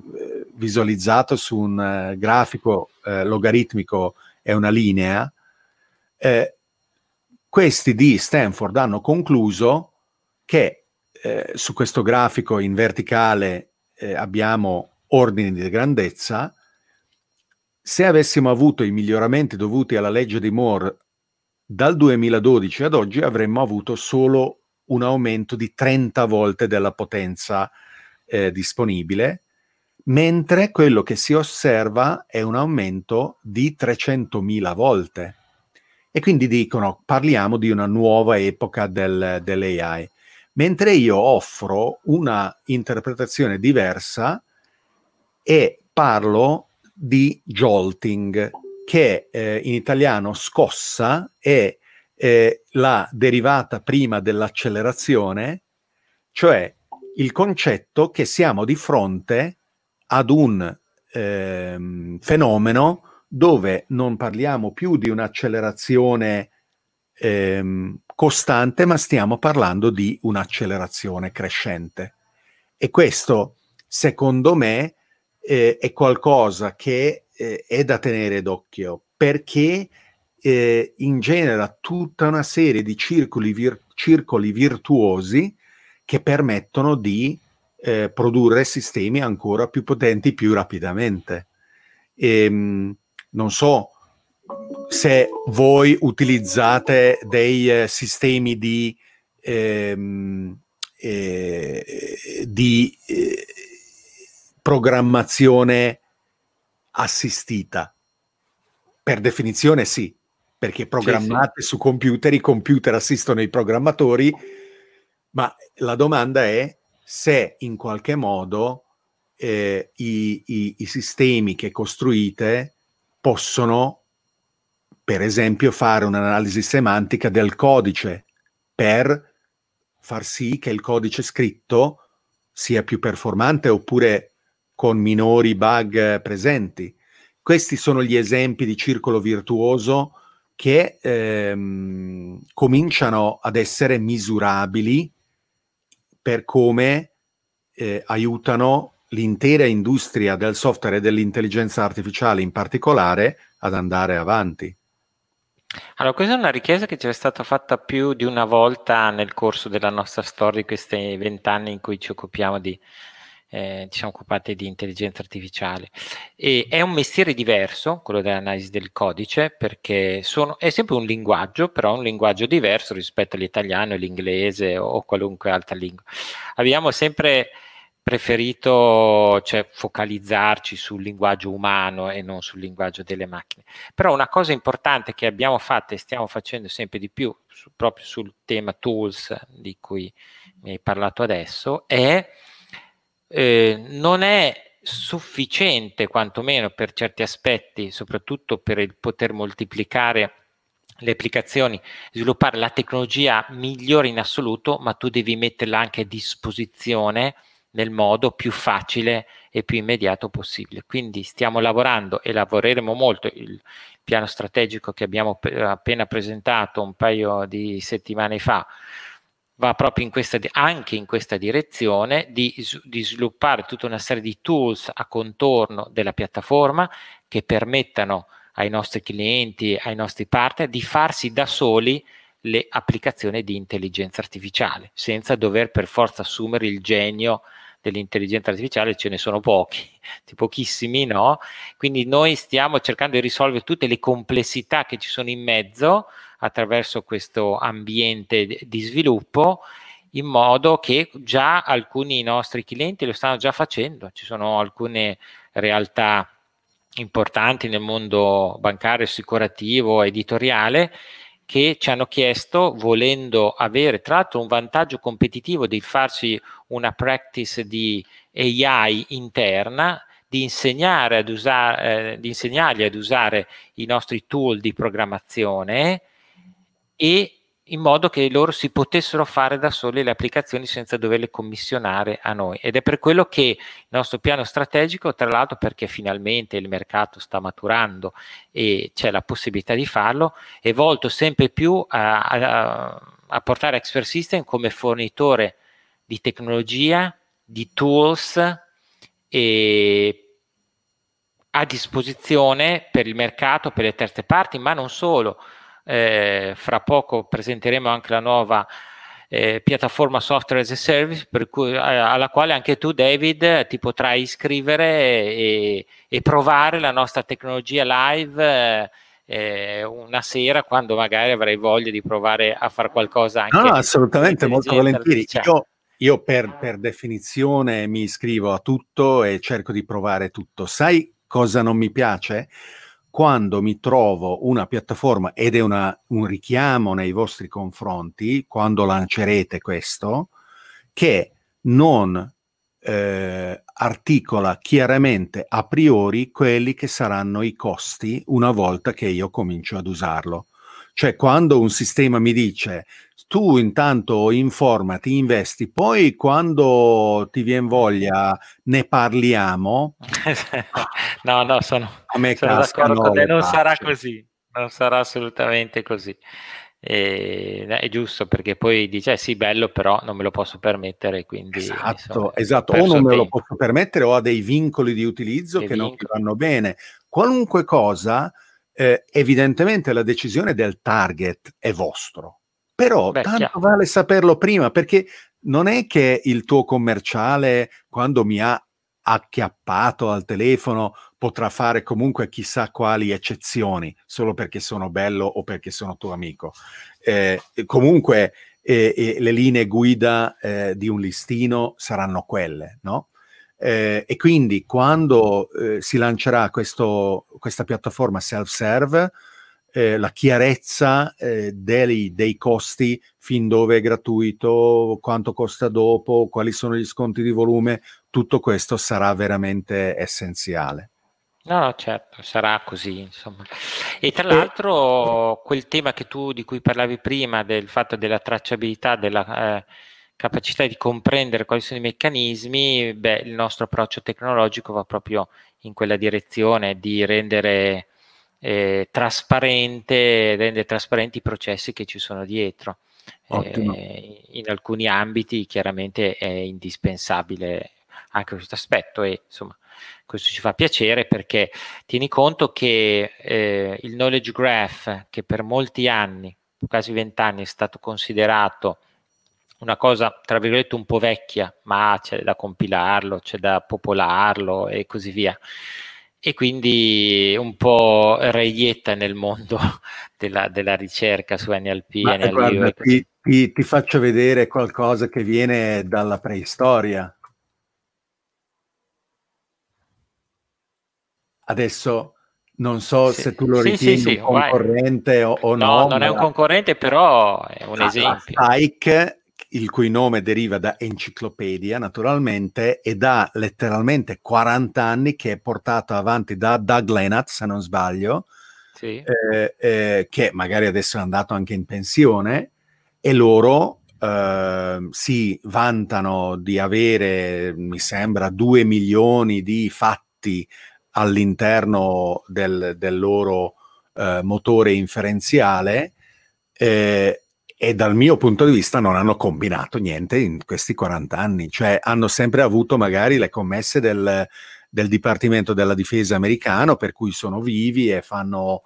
visualizzato su un uh, grafico uh, logaritmico è una linea, eh, questi di Stanford hanno concluso che eh, su questo grafico in verticale eh, abbiamo ordini di grandezza, se avessimo avuto i miglioramenti dovuti alla legge di Moore dal 2012 ad oggi avremmo avuto solo un aumento di 30 volte della potenza eh, disponibile, mentre quello che si osserva è un aumento di 300.000 volte. E quindi dicono, parliamo di una nuova epoca del, dell'AI. Mentre io offro una interpretazione diversa e parlo di jolting, che eh, in italiano scossa è eh, la derivata prima dell'accelerazione, cioè il concetto che siamo di fronte ad un ehm, fenomeno dove non parliamo più di un'accelerazione ehm, costante, ma stiamo parlando di un'accelerazione crescente. E questo, secondo me, eh, è qualcosa che eh, è da tenere d'occhio perché eh, ingenera tutta una serie di circoli, vir- circoli virtuosi che permettono di eh, produrre sistemi ancora più potenti più rapidamente. E, ehm, non so se voi utilizzate dei eh, sistemi di, ehm, eh, di eh, programmazione assistita. Per definizione sì, perché programmate sì, sì. su computer, i computer assistono i programmatori, ma la domanda è se in qualche modo eh, i, i, i sistemi che costruite possono, per esempio, fare un'analisi semantica del codice per far sì che il codice scritto sia più performante oppure con minori bug presenti. Questi sono gli esempi di circolo virtuoso che ehm, cominciano ad essere misurabili per come eh, aiutano l'intera industria del software e dell'intelligenza artificiale in particolare ad andare avanti. Allora, questa è una richiesta che ci è stata fatta più di una volta nel corso della nostra storia, di questi vent'anni in cui ci occupiamo di, eh, ci siamo occupati di intelligenza artificiale. E è un mestiere diverso, quello dell'analisi del codice, perché sono, è sempre un linguaggio, però un linguaggio diverso rispetto all'italiano, l'inglese o qualunque altra lingua. Abbiamo sempre preferito cioè, focalizzarci sul linguaggio umano e non sul linguaggio delle macchine. Però una cosa importante che abbiamo fatto e stiamo facendo sempre di più, su, proprio sul tema tools di cui mi hai parlato adesso, è eh, non è sufficiente, quantomeno per certi aspetti, soprattutto per il poter moltiplicare le applicazioni, sviluppare la tecnologia migliore in assoluto, ma tu devi metterla anche a disposizione nel modo più facile e più immediato possibile. Quindi stiamo lavorando e lavoreremo molto. Il piano strategico che abbiamo appena presentato un paio di settimane fa va proprio in questa, anche in questa direzione di, di sviluppare tutta una serie di tools a contorno della piattaforma che permettano ai nostri clienti, ai nostri partner di farsi da soli le applicazioni di intelligenza artificiale, senza dover per forza assumere il genio dell'intelligenza artificiale, ce ne sono pochi, pochissimi, no? Quindi noi stiamo cercando di risolvere tutte le complessità che ci sono in mezzo attraverso questo ambiente di sviluppo in modo che già alcuni nostri clienti lo stanno già facendo. Ci sono alcune realtà importanti nel mondo bancario, assicurativo, editoriale che ci hanno chiesto, volendo avere tra l'altro un vantaggio competitivo di farsi una practice di AI interna, di, ad usare, eh, di insegnargli ad usare i nostri tool di programmazione e in modo che loro si potessero fare da soli le applicazioni senza doverle commissionare a noi. Ed è per quello che il nostro piano strategico, tra l'altro perché finalmente il mercato sta maturando e c'è la possibilità di farlo, è volto sempre più a, a, a portare Expert System come fornitore di tecnologia, di tools e a disposizione per il mercato, per le terze parti, ma non solo eh, fra poco presenteremo anche la nuova eh, piattaforma software as a service cui, alla quale anche tu David ti potrai iscrivere e, e provare la nostra tecnologia live eh, una sera quando magari avrai voglia di provare a fare qualcosa anche no, assolutamente molto volentieri. io, io per, per definizione mi iscrivo a tutto e cerco di provare tutto. Sai cosa non mi piace? Quando mi trovo una piattaforma ed è una, un richiamo nei vostri confronti, quando lancerete questo, che non eh, articola chiaramente a priori quelli che saranno i costi una volta che io comincio ad usarlo. Cioè quando un sistema mi dice tu intanto informati, investi, poi quando ti viene voglia ne parliamo. no, no, sono, sono d'accordo con te, non sarà così, non sarà assolutamente così. E, è giusto perché poi dice eh, sì bello però non me lo posso permettere quindi esatto, insomma, esatto. o non me lo posso permettere o ha dei vincoli di utilizzo che vincoli. non ti vanno bene qualunque cosa eh, evidentemente la decisione del target è vostro però Beh, tanto chiaro. vale saperlo prima perché non è che il tuo commerciale quando mi ha acchiappato al telefono potrà fare comunque chissà quali eccezioni solo perché sono bello o perché sono tuo amico. Eh, comunque eh, eh, le linee guida eh, di un listino saranno quelle, no? Eh, e quindi quando eh, si lancerà questo, questa piattaforma self-serve, la chiarezza dei, dei costi, fin dove è gratuito, quanto costa dopo, quali sono gli sconti di volume, tutto questo sarà veramente essenziale. No, no, certo, sarà così, insomma. E tra l'altro quel tema che tu, di cui parlavi prima, del fatto della tracciabilità, della eh, capacità di comprendere quali sono i meccanismi, beh, il nostro approccio tecnologico va proprio in quella direzione di rendere eh, trasparente, rendere trasparenti i processi che ci sono dietro. Eh, in alcuni ambiti chiaramente è indispensabile anche questo aspetto e insomma questo ci fa piacere perché tieni conto che eh, il knowledge graph che per molti anni, quasi vent'anni, è stato considerato una cosa tra virgolette un po' vecchia, ma c'è da compilarlo, c'è da popolarlo e così via. E quindi un po' reietta nel mondo della, della ricerca su NLP, ma NLU. Guarda, ti, ti, ti faccio vedere qualcosa che viene dalla preistoria Adesso non so sì. se tu lo ritieni sì, sì, un concorrente o, o, no. No, non è un concorrente, però è un esempio. Spike, il cui nome deriva da enciclopedia, naturalmente, ed ha letteralmente 40 anni che è portato avanti da Doug Lennart, se non sbaglio, eh, eh, che magari adesso è andato anche in pensione, e loro eh, si vantano di avere, mi sembra, 2 milioni di fatti all'interno del, del loro eh, motore inferenziale eh, e dal mio punto di vista non hanno combinato niente in questi 40 anni, cioè hanno sempre avuto magari le commesse del, del Dipartimento della Difesa americano per cui sono vivi e fanno,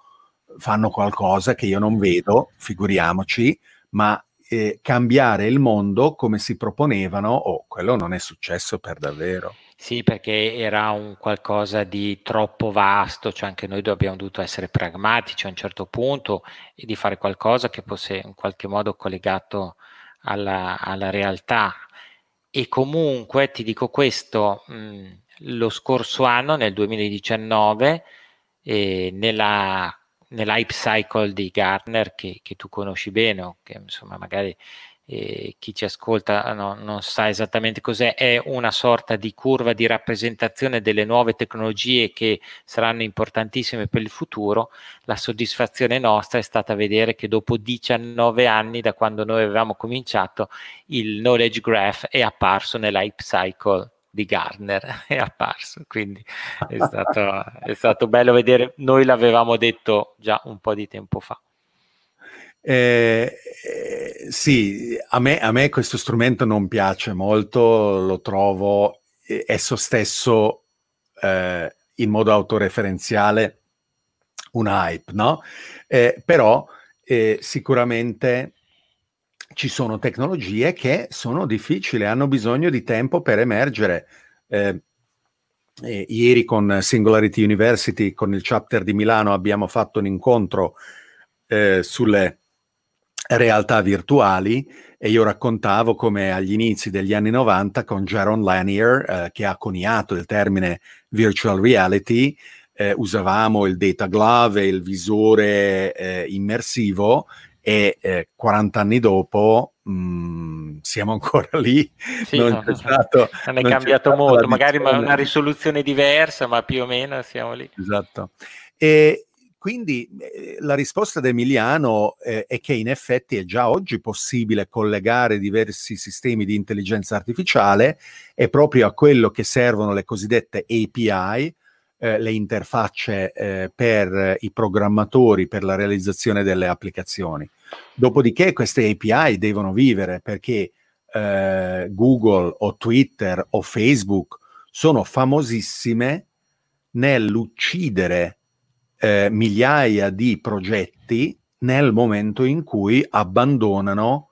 fanno qualcosa che io non vedo, figuriamoci, ma eh, cambiare il mondo come si proponevano, oh, quello non è successo per davvero. Sì, perché era un qualcosa di troppo vasto, cioè anche noi abbiamo dovuto essere pragmatici a un certo punto e di fare qualcosa che fosse in qualche modo collegato alla, alla realtà. E comunque ti dico questo, mh, lo scorso anno, nel 2019, eh, nella, nell'hype cycle di Gartner, che, che tu conosci bene, o che insomma magari eh, chi ci ascolta no, non sa esattamente cos'è, è una sorta di curva di rappresentazione delle nuove tecnologie che saranno importantissime per il futuro. La soddisfazione nostra è stata vedere che dopo 19 anni da quando noi avevamo cominciato, il knowledge graph è apparso nell'hype cycle di Gartner è apparso, quindi è stato, è stato bello vedere, noi l'avevamo detto già un po' di tempo fa. Eh, eh, sì, a me, a me, questo strumento non piace molto, lo trovo esso stesso eh, in modo autoreferenziale un hype, no? Eh, però eh, sicuramente ci sono tecnologie che sono difficili, hanno bisogno di tempo per emergere. Eh, ieri con Singularity University, con il chapter di Milano, abbiamo fatto un incontro sulle realtà virtuali e io raccontavo come agli inizi degli anni 90 con Jaron Lanier, eh, che ha coniato il termine virtual reality, eh, usavamo il data glove, il visore eh, immersivo e 40 eh, anni dopo mh, mm, siamo ancora lì. Sì, non, no, stato, non, è non cambiato molto, magari una risoluzione diversa, ma più o meno siamo lì. Esatto. E quindi eh, la risposta di Emiliano eh, è che in effetti è già oggi possibile collegare diversi sistemi di intelligenza artificiale e proprio a quello che servono le cosiddette API, eh, le interfacce eh, per i programmatori per la realizzazione delle applicazioni. Dopodiché queste API devono vivere perché eh, Google o Twitter o Facebook sono famosissime nell'uccidere eh, migliaia di progetti nel momento in cui abbandonano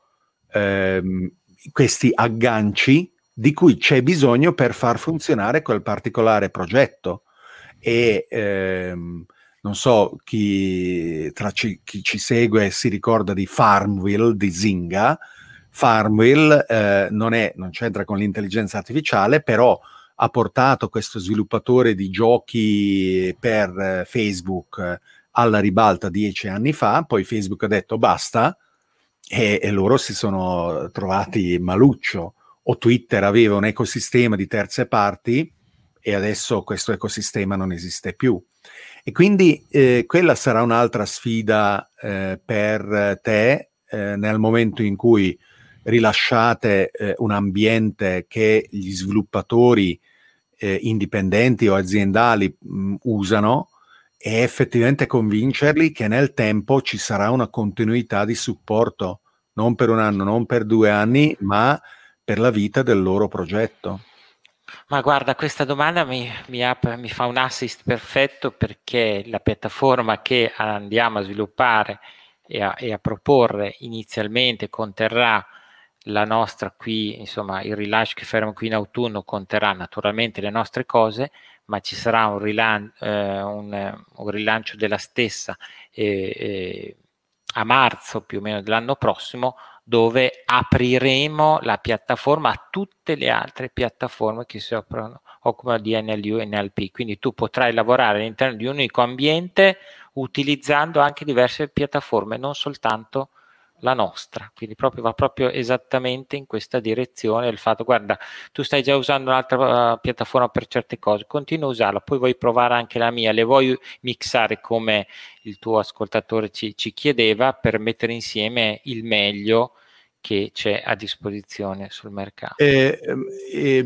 ehm, questi agganci di cui c'è bisogno per far funzionare quel particolare progetto. E ehm, non so chi ci, chi ci segue si ricorda di Farmville di Zynga. Farmville eh, non, è, non c'entra con l'intelligenza artificiale, però ha portato questo sviluppatore di giochi per Facebook alla ribalta dieci anni fa, poi Facebook ha detto basta e, e loro si sono trovati maluccio o Twitter aveva un ecosistema di terze parti e adesso questo ecosistema non esiste più. E quindi eh, quella sarà un'altra sfida eh, per te eh, nel momento in cui rilasciate eh, un ambiente che gli sviluppatori eh, indipendenti o aziendali mh, usano e effettivamente convincerli che nel tempo ci sarà una continuità di supporto, non per un anno, non per due anni, ma per la vita del loro progetto. Ma guarda, questa domanda mi, mi, apre, mi, fa un assist perfetto perché la piattaforma che andiamo a sviluppare e a, e a proporre inizialmente conterrà la nostra qui, insomma, il rilascio che faremo qui in autunno conterrà naturalmente le nostre cose, ma ci sarà un, rilan- eh, un, un rilancio della stessa eh, eh, a marzo più o meno dell'anno prossimo, dove apriremo la piattaforma a tutte le altre piattaforme che si occupano, occupano di NLU e NLP. Quindi tu potrai lavorare all'interno di un unico ambiente utilizzando anche diverse piattaforme, non soltanto la nostra, quindi proprio, va proprio esattamente in questa direzione il fatto, guarda, tu stai già usando un'altra uh, piattaforma per certe cose, continua a usarla, poi vuoi provare anche la mia, le vuoi mixare come il tuo ascoltatore ci, ci chiedeva per mettere insieme il meglio che c'è a disposizione sul mercato. Eh, eh,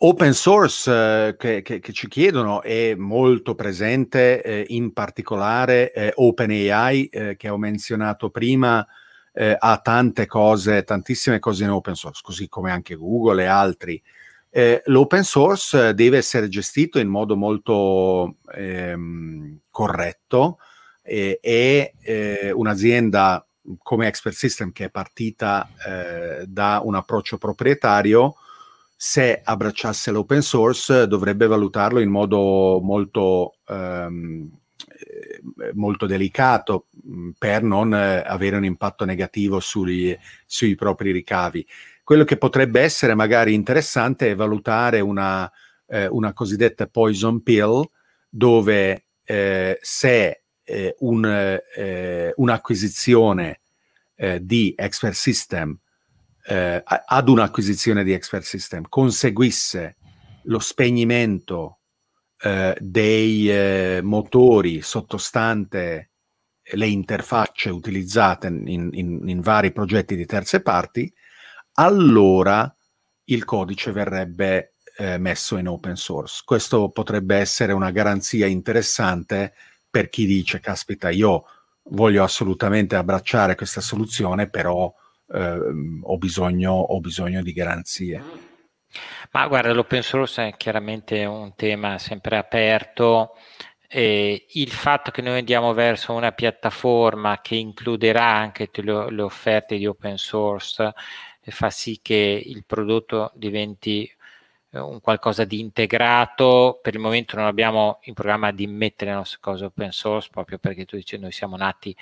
open source eh, che, che, che, ci chiedono è molto presente, eh, in particolare eh, OpenAI eh, che ho menzionato prima ha tante cose, tantissime cose in open source, così come anche Google e altri. l'open source deve essere gestito in modo molto ehm, corretto e un'azienda come Expert System che è partita eh, da un approccio proprietario, se abbracciasse l'open source dovrebbe valutarlo in modo molto, ehm, eh, molto delicato mm, per non eh, avere un impatto negativo sugli, sui propri ricavi. Quello che potrebbe essere magari interessante è valutare una, eh, una cosiddetta poison pill dove eh, se eh, un, eh, un'acquisizione eh, di Expert System eh, ad un'acquisizione di Expert System conseguisse lo spegnimento eh, dei eh, motori sottostante le interfacce utilizzate in, in, in vari progetti di terze parti, allora il codice verrebbe messo in open source. Questo potrebbe essere una garanzia interessante per chi dice, caspita, io voglio assolutamente abbracciare questa soluzione, però eh, ho, bisogno, ho bisogno di garanzie. Ma guarda, l'open source è chiaramente un tema sempre aperto. E il fatto che noi andiamo verso una piattaforma che includerà anche le, le offerte di open source fa sì che il prodotto diventi un qualcosa di integrato. Per il momento non abbiamo in programma di mettere le nostre cose open source, proprio perché tu dici noi siamo nati,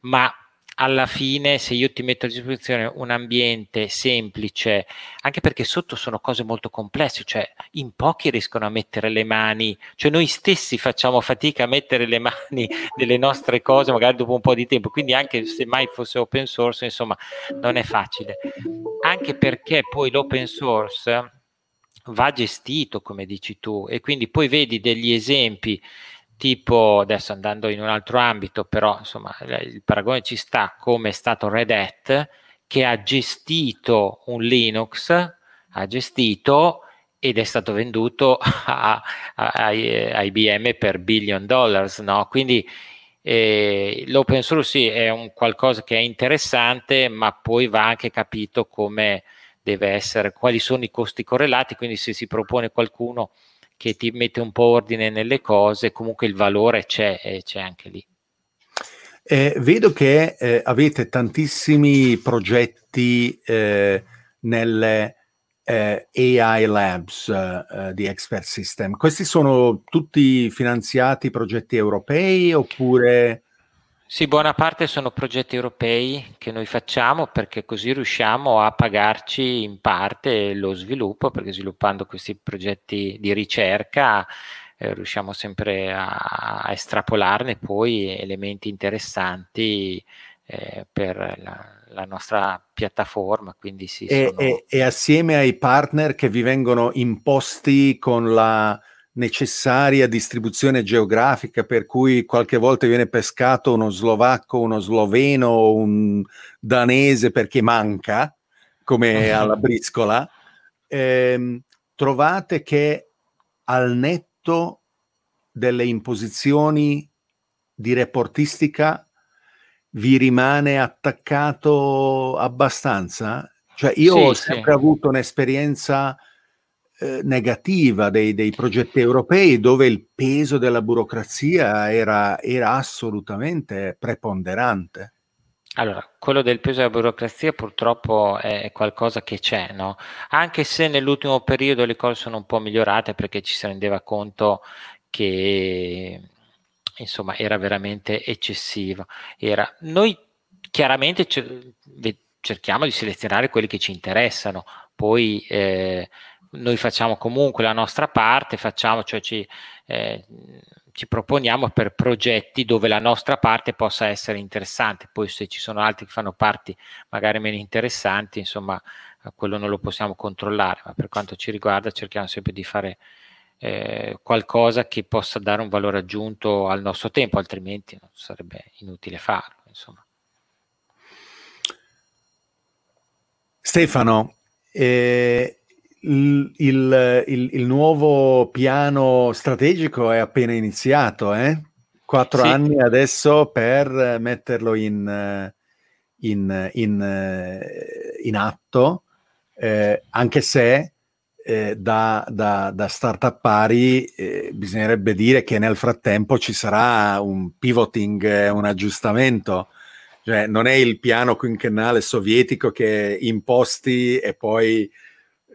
ma alla fine se io ti metto a disposizione un ambiente semplice, anche perché sotto sono cose molto complesse, cioè in pochi riescono a mettere le mani, cioè noi stessi facciamo fatica a mettere le mani nelle nostre cose, magari dopo un po' di tempo, quindi anche se mai fosse open source, insomma, non è facile. Anche perché poi l'open source va gestito, come dici tu, e quindi poi vedi degli esempi tipo, adesso andando in un altro ambito, però insomma il paragone ci sta, come è stato Red Hat, che ha gestito un Linux, ha gestito ed è stato venduto a, a, a, IBM per billion dollars, no? Quindi eh, l'open source sì, è un qualcosa che è interessante, ma poi va anche capito come deve essere, quali sono i costi correlati, quindi se si propone qualcuno che ti mette un po' ordine nelle cose, comunque il valore c'è e c'è anche lì. Eh, vedo che eh, avete tantissimi progetti eh, nelle eh, AI Labs eh, di Expert System. Questi sono tutti finanziati progetti europei oppure... Sì, buona parte sono progetti europei che noi facciamo perché così riusciamo a pagarci in parte lo sviluppo, perché sviluppando questi progetti di ricerca eh, riusciamo sempre a, a, estrapolarne poi elementi interessanti eh, per la, la, nostra piattaforma. Sì, e, sono... e, e assieme ai partner che vi vengono imposti con la necessaria distribuzione geografica per cui qualche volta viene pescato uno slovacco, uno sloveno, un danese perché manca, come alla briscola, ehm, trovate che al netto delle imposizioni di reportistica vi rimane attaccato abbastanza? Cioè io sì, ho sempre sì. avuto un'esperienza eh, negativa dei, dei, progetti europei dove il peso della burocrazia era, era assolutamente preponderante. Allora, quello del peso della burocrazia purtroppo è qualcosa che c'è, no? Anche se nell'ultimo periodo le cose sono un po' migliorate perché ci si rendeva conto che insomma era veramente eccessivo. Era, noi chiaramente cerchiamo di selezionare quelli che ci interessano, poi eh, noi facciamo comunque la nostra parte, facciamo, cioè ci, eh, ci, proponiamo per progetti dove la nostra parte possa essere interessante, poi se ci sono altri che fanno parti magari meno interessanti, insomma, quello non lo possiamo controllare, ma per quanto ci riguarda cerchiamo sempre di fare eh, qualcosa che possa dare un valore aggiunto al nostro tempo, altrimenti sarebbe inutile farlo. Insomma. Stefano, eh, il, il, il, il, nuovo piano strategico è appena iniziato, eh? quattro sì. anni adesso per metterlo in, in, in, in atto, eh, anche se eh, da, da, da startup pari eh, bisognerebbe dire che nel frattempo ci sarà un pivoting, un aggiustamento. Cioè, non è il piano quinquennale sovietico che imposti e poi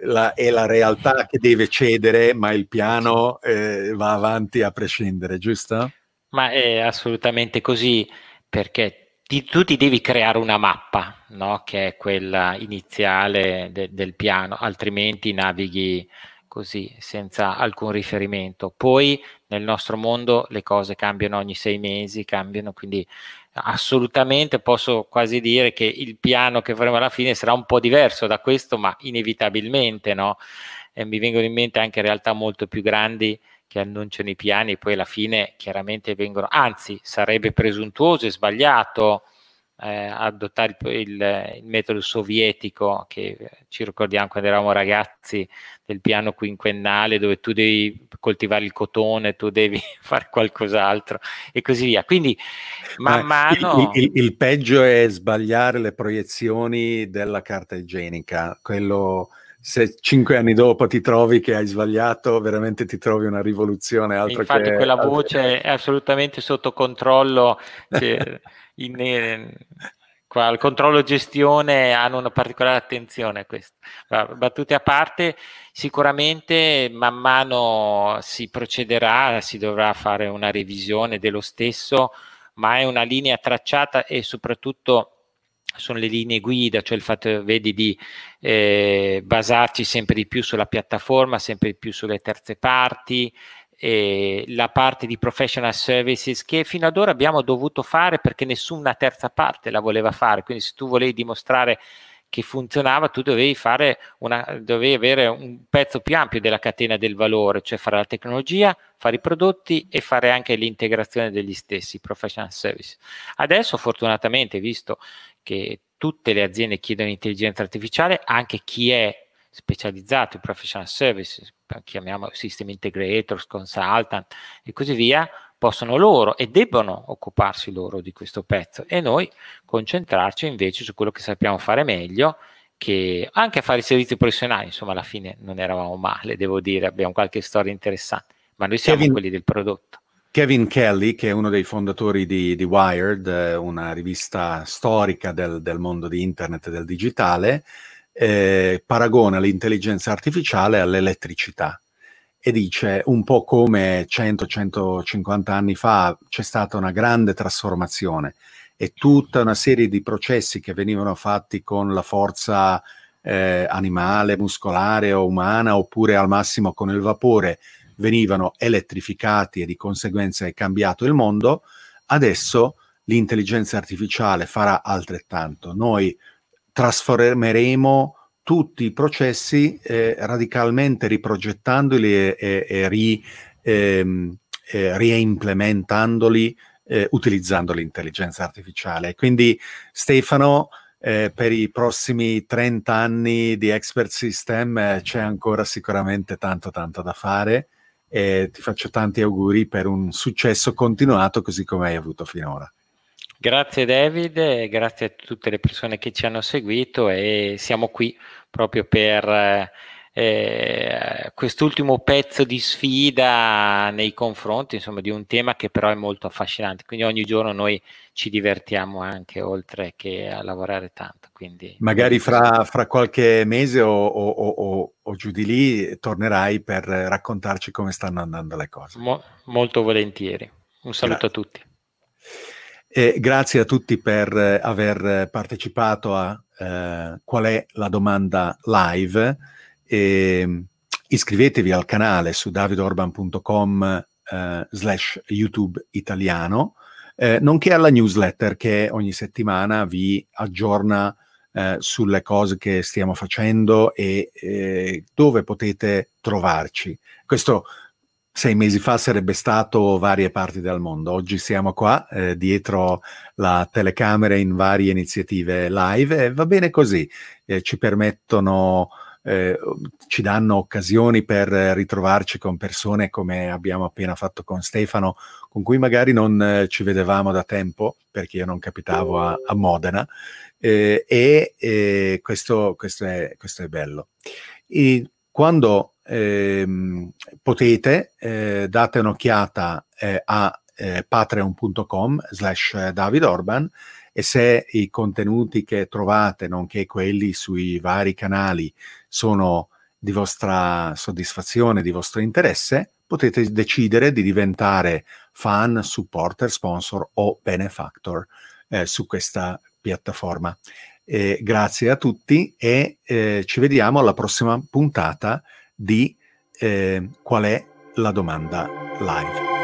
la, è la realtà che deve cedere, ma il piano eh, va avanti a prescindere, giusto? Ma è assolutamente così, perché ti, tu ti devi creare una mappa, no? che è quella iniziale de, del piano, altrimenti navighi così senza alcun riferimento. Poi nel nostro mondo le cose cambiano ogni sei mesi, cambiano, quindi assolutamente posso quasi dire che il piano che faremo alla fine sarà un po' diverso da questo, ma inevitabilmente, no? E mi vengono in mente anche realtà molto più grandi che annunciano i piani e poi alla fine chiaramente vengono, anzi sarebbe presuntuoso e sbagliato eh, adottare il, il, il, metodo sovietico che ci ricordiamo quando eravamo ragazzi del piano quinquennale dove tu devi coltivare il cotone, tu devi fare qualcos'altro e così via. Quindi man mano... Il, il, peggio è sbagliare le proiezioni della carta igienica, quello se cinque anni dopo ti trovi che hai sbagliato, veramente ti trovi una rivoluzione. Altro Infatti, che, quella voce è assolutamente sotto controllo. Cioè, in, in, qua, il controllo gestione hanno una particolare attenzione a questo. Battute a parte, sicuramente man mano si procederà, si dovrà fare una revisione dello stesso, ma è una linea tracciata e soprattutto sono le linee guida, cioè il fatto, vedi, di eh, basarci sempre di più sulla piattaforma, sempre di più sulle terze parti, eh, la parte di professional services che fino ad ora abbiamo dovuto fare perché nessuna terza parte la voleva fare. Quindi se tu volevi dimostrare che funzionava, tu dovevi, fare una, dovevi avere un pezzo più ampio della catena del valore, cioè fare la tecnologia, fare i prodotti e fare anche l'integrazione degli stessi professional service. Adesso fortunatamente, visto che tutte le aziende chiedono intelligenza artificiale, anche chi è specializzato in professional services, chiamiamo system integrators, consultant e così via, possono loro e debbono occuparsi loro di questo pezzo e noi concentrarci invece su quello che sappiamo fare meglio che anche a fare i servizi professionali, insomma alla fine non eravamo male, devo dire, abbiamo qualche storia interessante, ma noi siamo Kevin, quelli del prodotto. Kevin Kelly, che è uno dei fondatori di, di Wired, una rivista storica del, del, mondo di internet e del digitale, eh, paragona l'intelligenza artificiale all'elettricità e dice un po' come 100-150 anni fa c'è stata una grande trasformazione e tutta una serie di processi che venivano fatti con la forza eh, animale, muscolare o umana oppure al massimo con il vapore venivano elettrificati e di conseguenza è cambiato il mondo, adesso l'intelligenza artificiale farà altrettanto. Noi trasformeremo tutti i processi eh, radicalmente riprogettandoli e, e, e ri, ehm, eh, reimplementandoli eh, utilizzando l'intelligenza artificiale. Quindi Stefano, eh, per i prossimi 30 anni di Expert System eh, c'è ancora sicuramente tanto tanto da fare e ti faccio tanti auguri per un successo continuato così come hai avuto finora. Grazie David, grazie a tutte le persone che ci hanno seguito e siamo qui proprio per eh, quest'ultimo pezzo di sfida nei confronti insomma, di un tema che però è molto affascinante. Quindi ogni giorno noi ci divertiamo anche oltre che a lavorare tanto. Quindi, Magari fra, fra qualche mese o, o, o, o, giù di lì tornerai per raccontarci come stanno andando le cose. Mo- molto volentieri. Un saluto grazie. a tutti. E grazie a tutti per eh, aver partecipato a eh, Qual è la domanda live. E, iscrivetevi al canale su davidorban.com eh, slash YouTube italiano, eh, nonché alla newsletter che ogni settimana vi aggiorna eh, sulle cose che stiamo facendo e eh, dove potete trovarci. Questo sei mesi fa sarebbe stato varie parti del mondo. Oggi siamo qua eh, dietro la telecamera in varie iniziative live e va bene così. Eh, ci permettono, eh, ci danno occasioni per ritrovarci con persone come abbiamo appena fatto con Stefano, con cui magari non eh, ci vedevamo da tempo perché io non capitavo a, a Modena. Eh, e questo, questo, è, questo, è, bello. E quando ehm, potete, eh, date un'occhiata eh, a eh, patreon.com slash David Orban e se i contenuti che trovate, nonché quelli sui vari canali, sono di vostra soddisfazione, di vostro interesse, potete decidere di diventare fan, supporter, sponsor o benefactor eh, su questa piattaforma. Eh, grazie a tutti e eh, ci vediamo alla prossima puntata di eh, qual è la domanda live.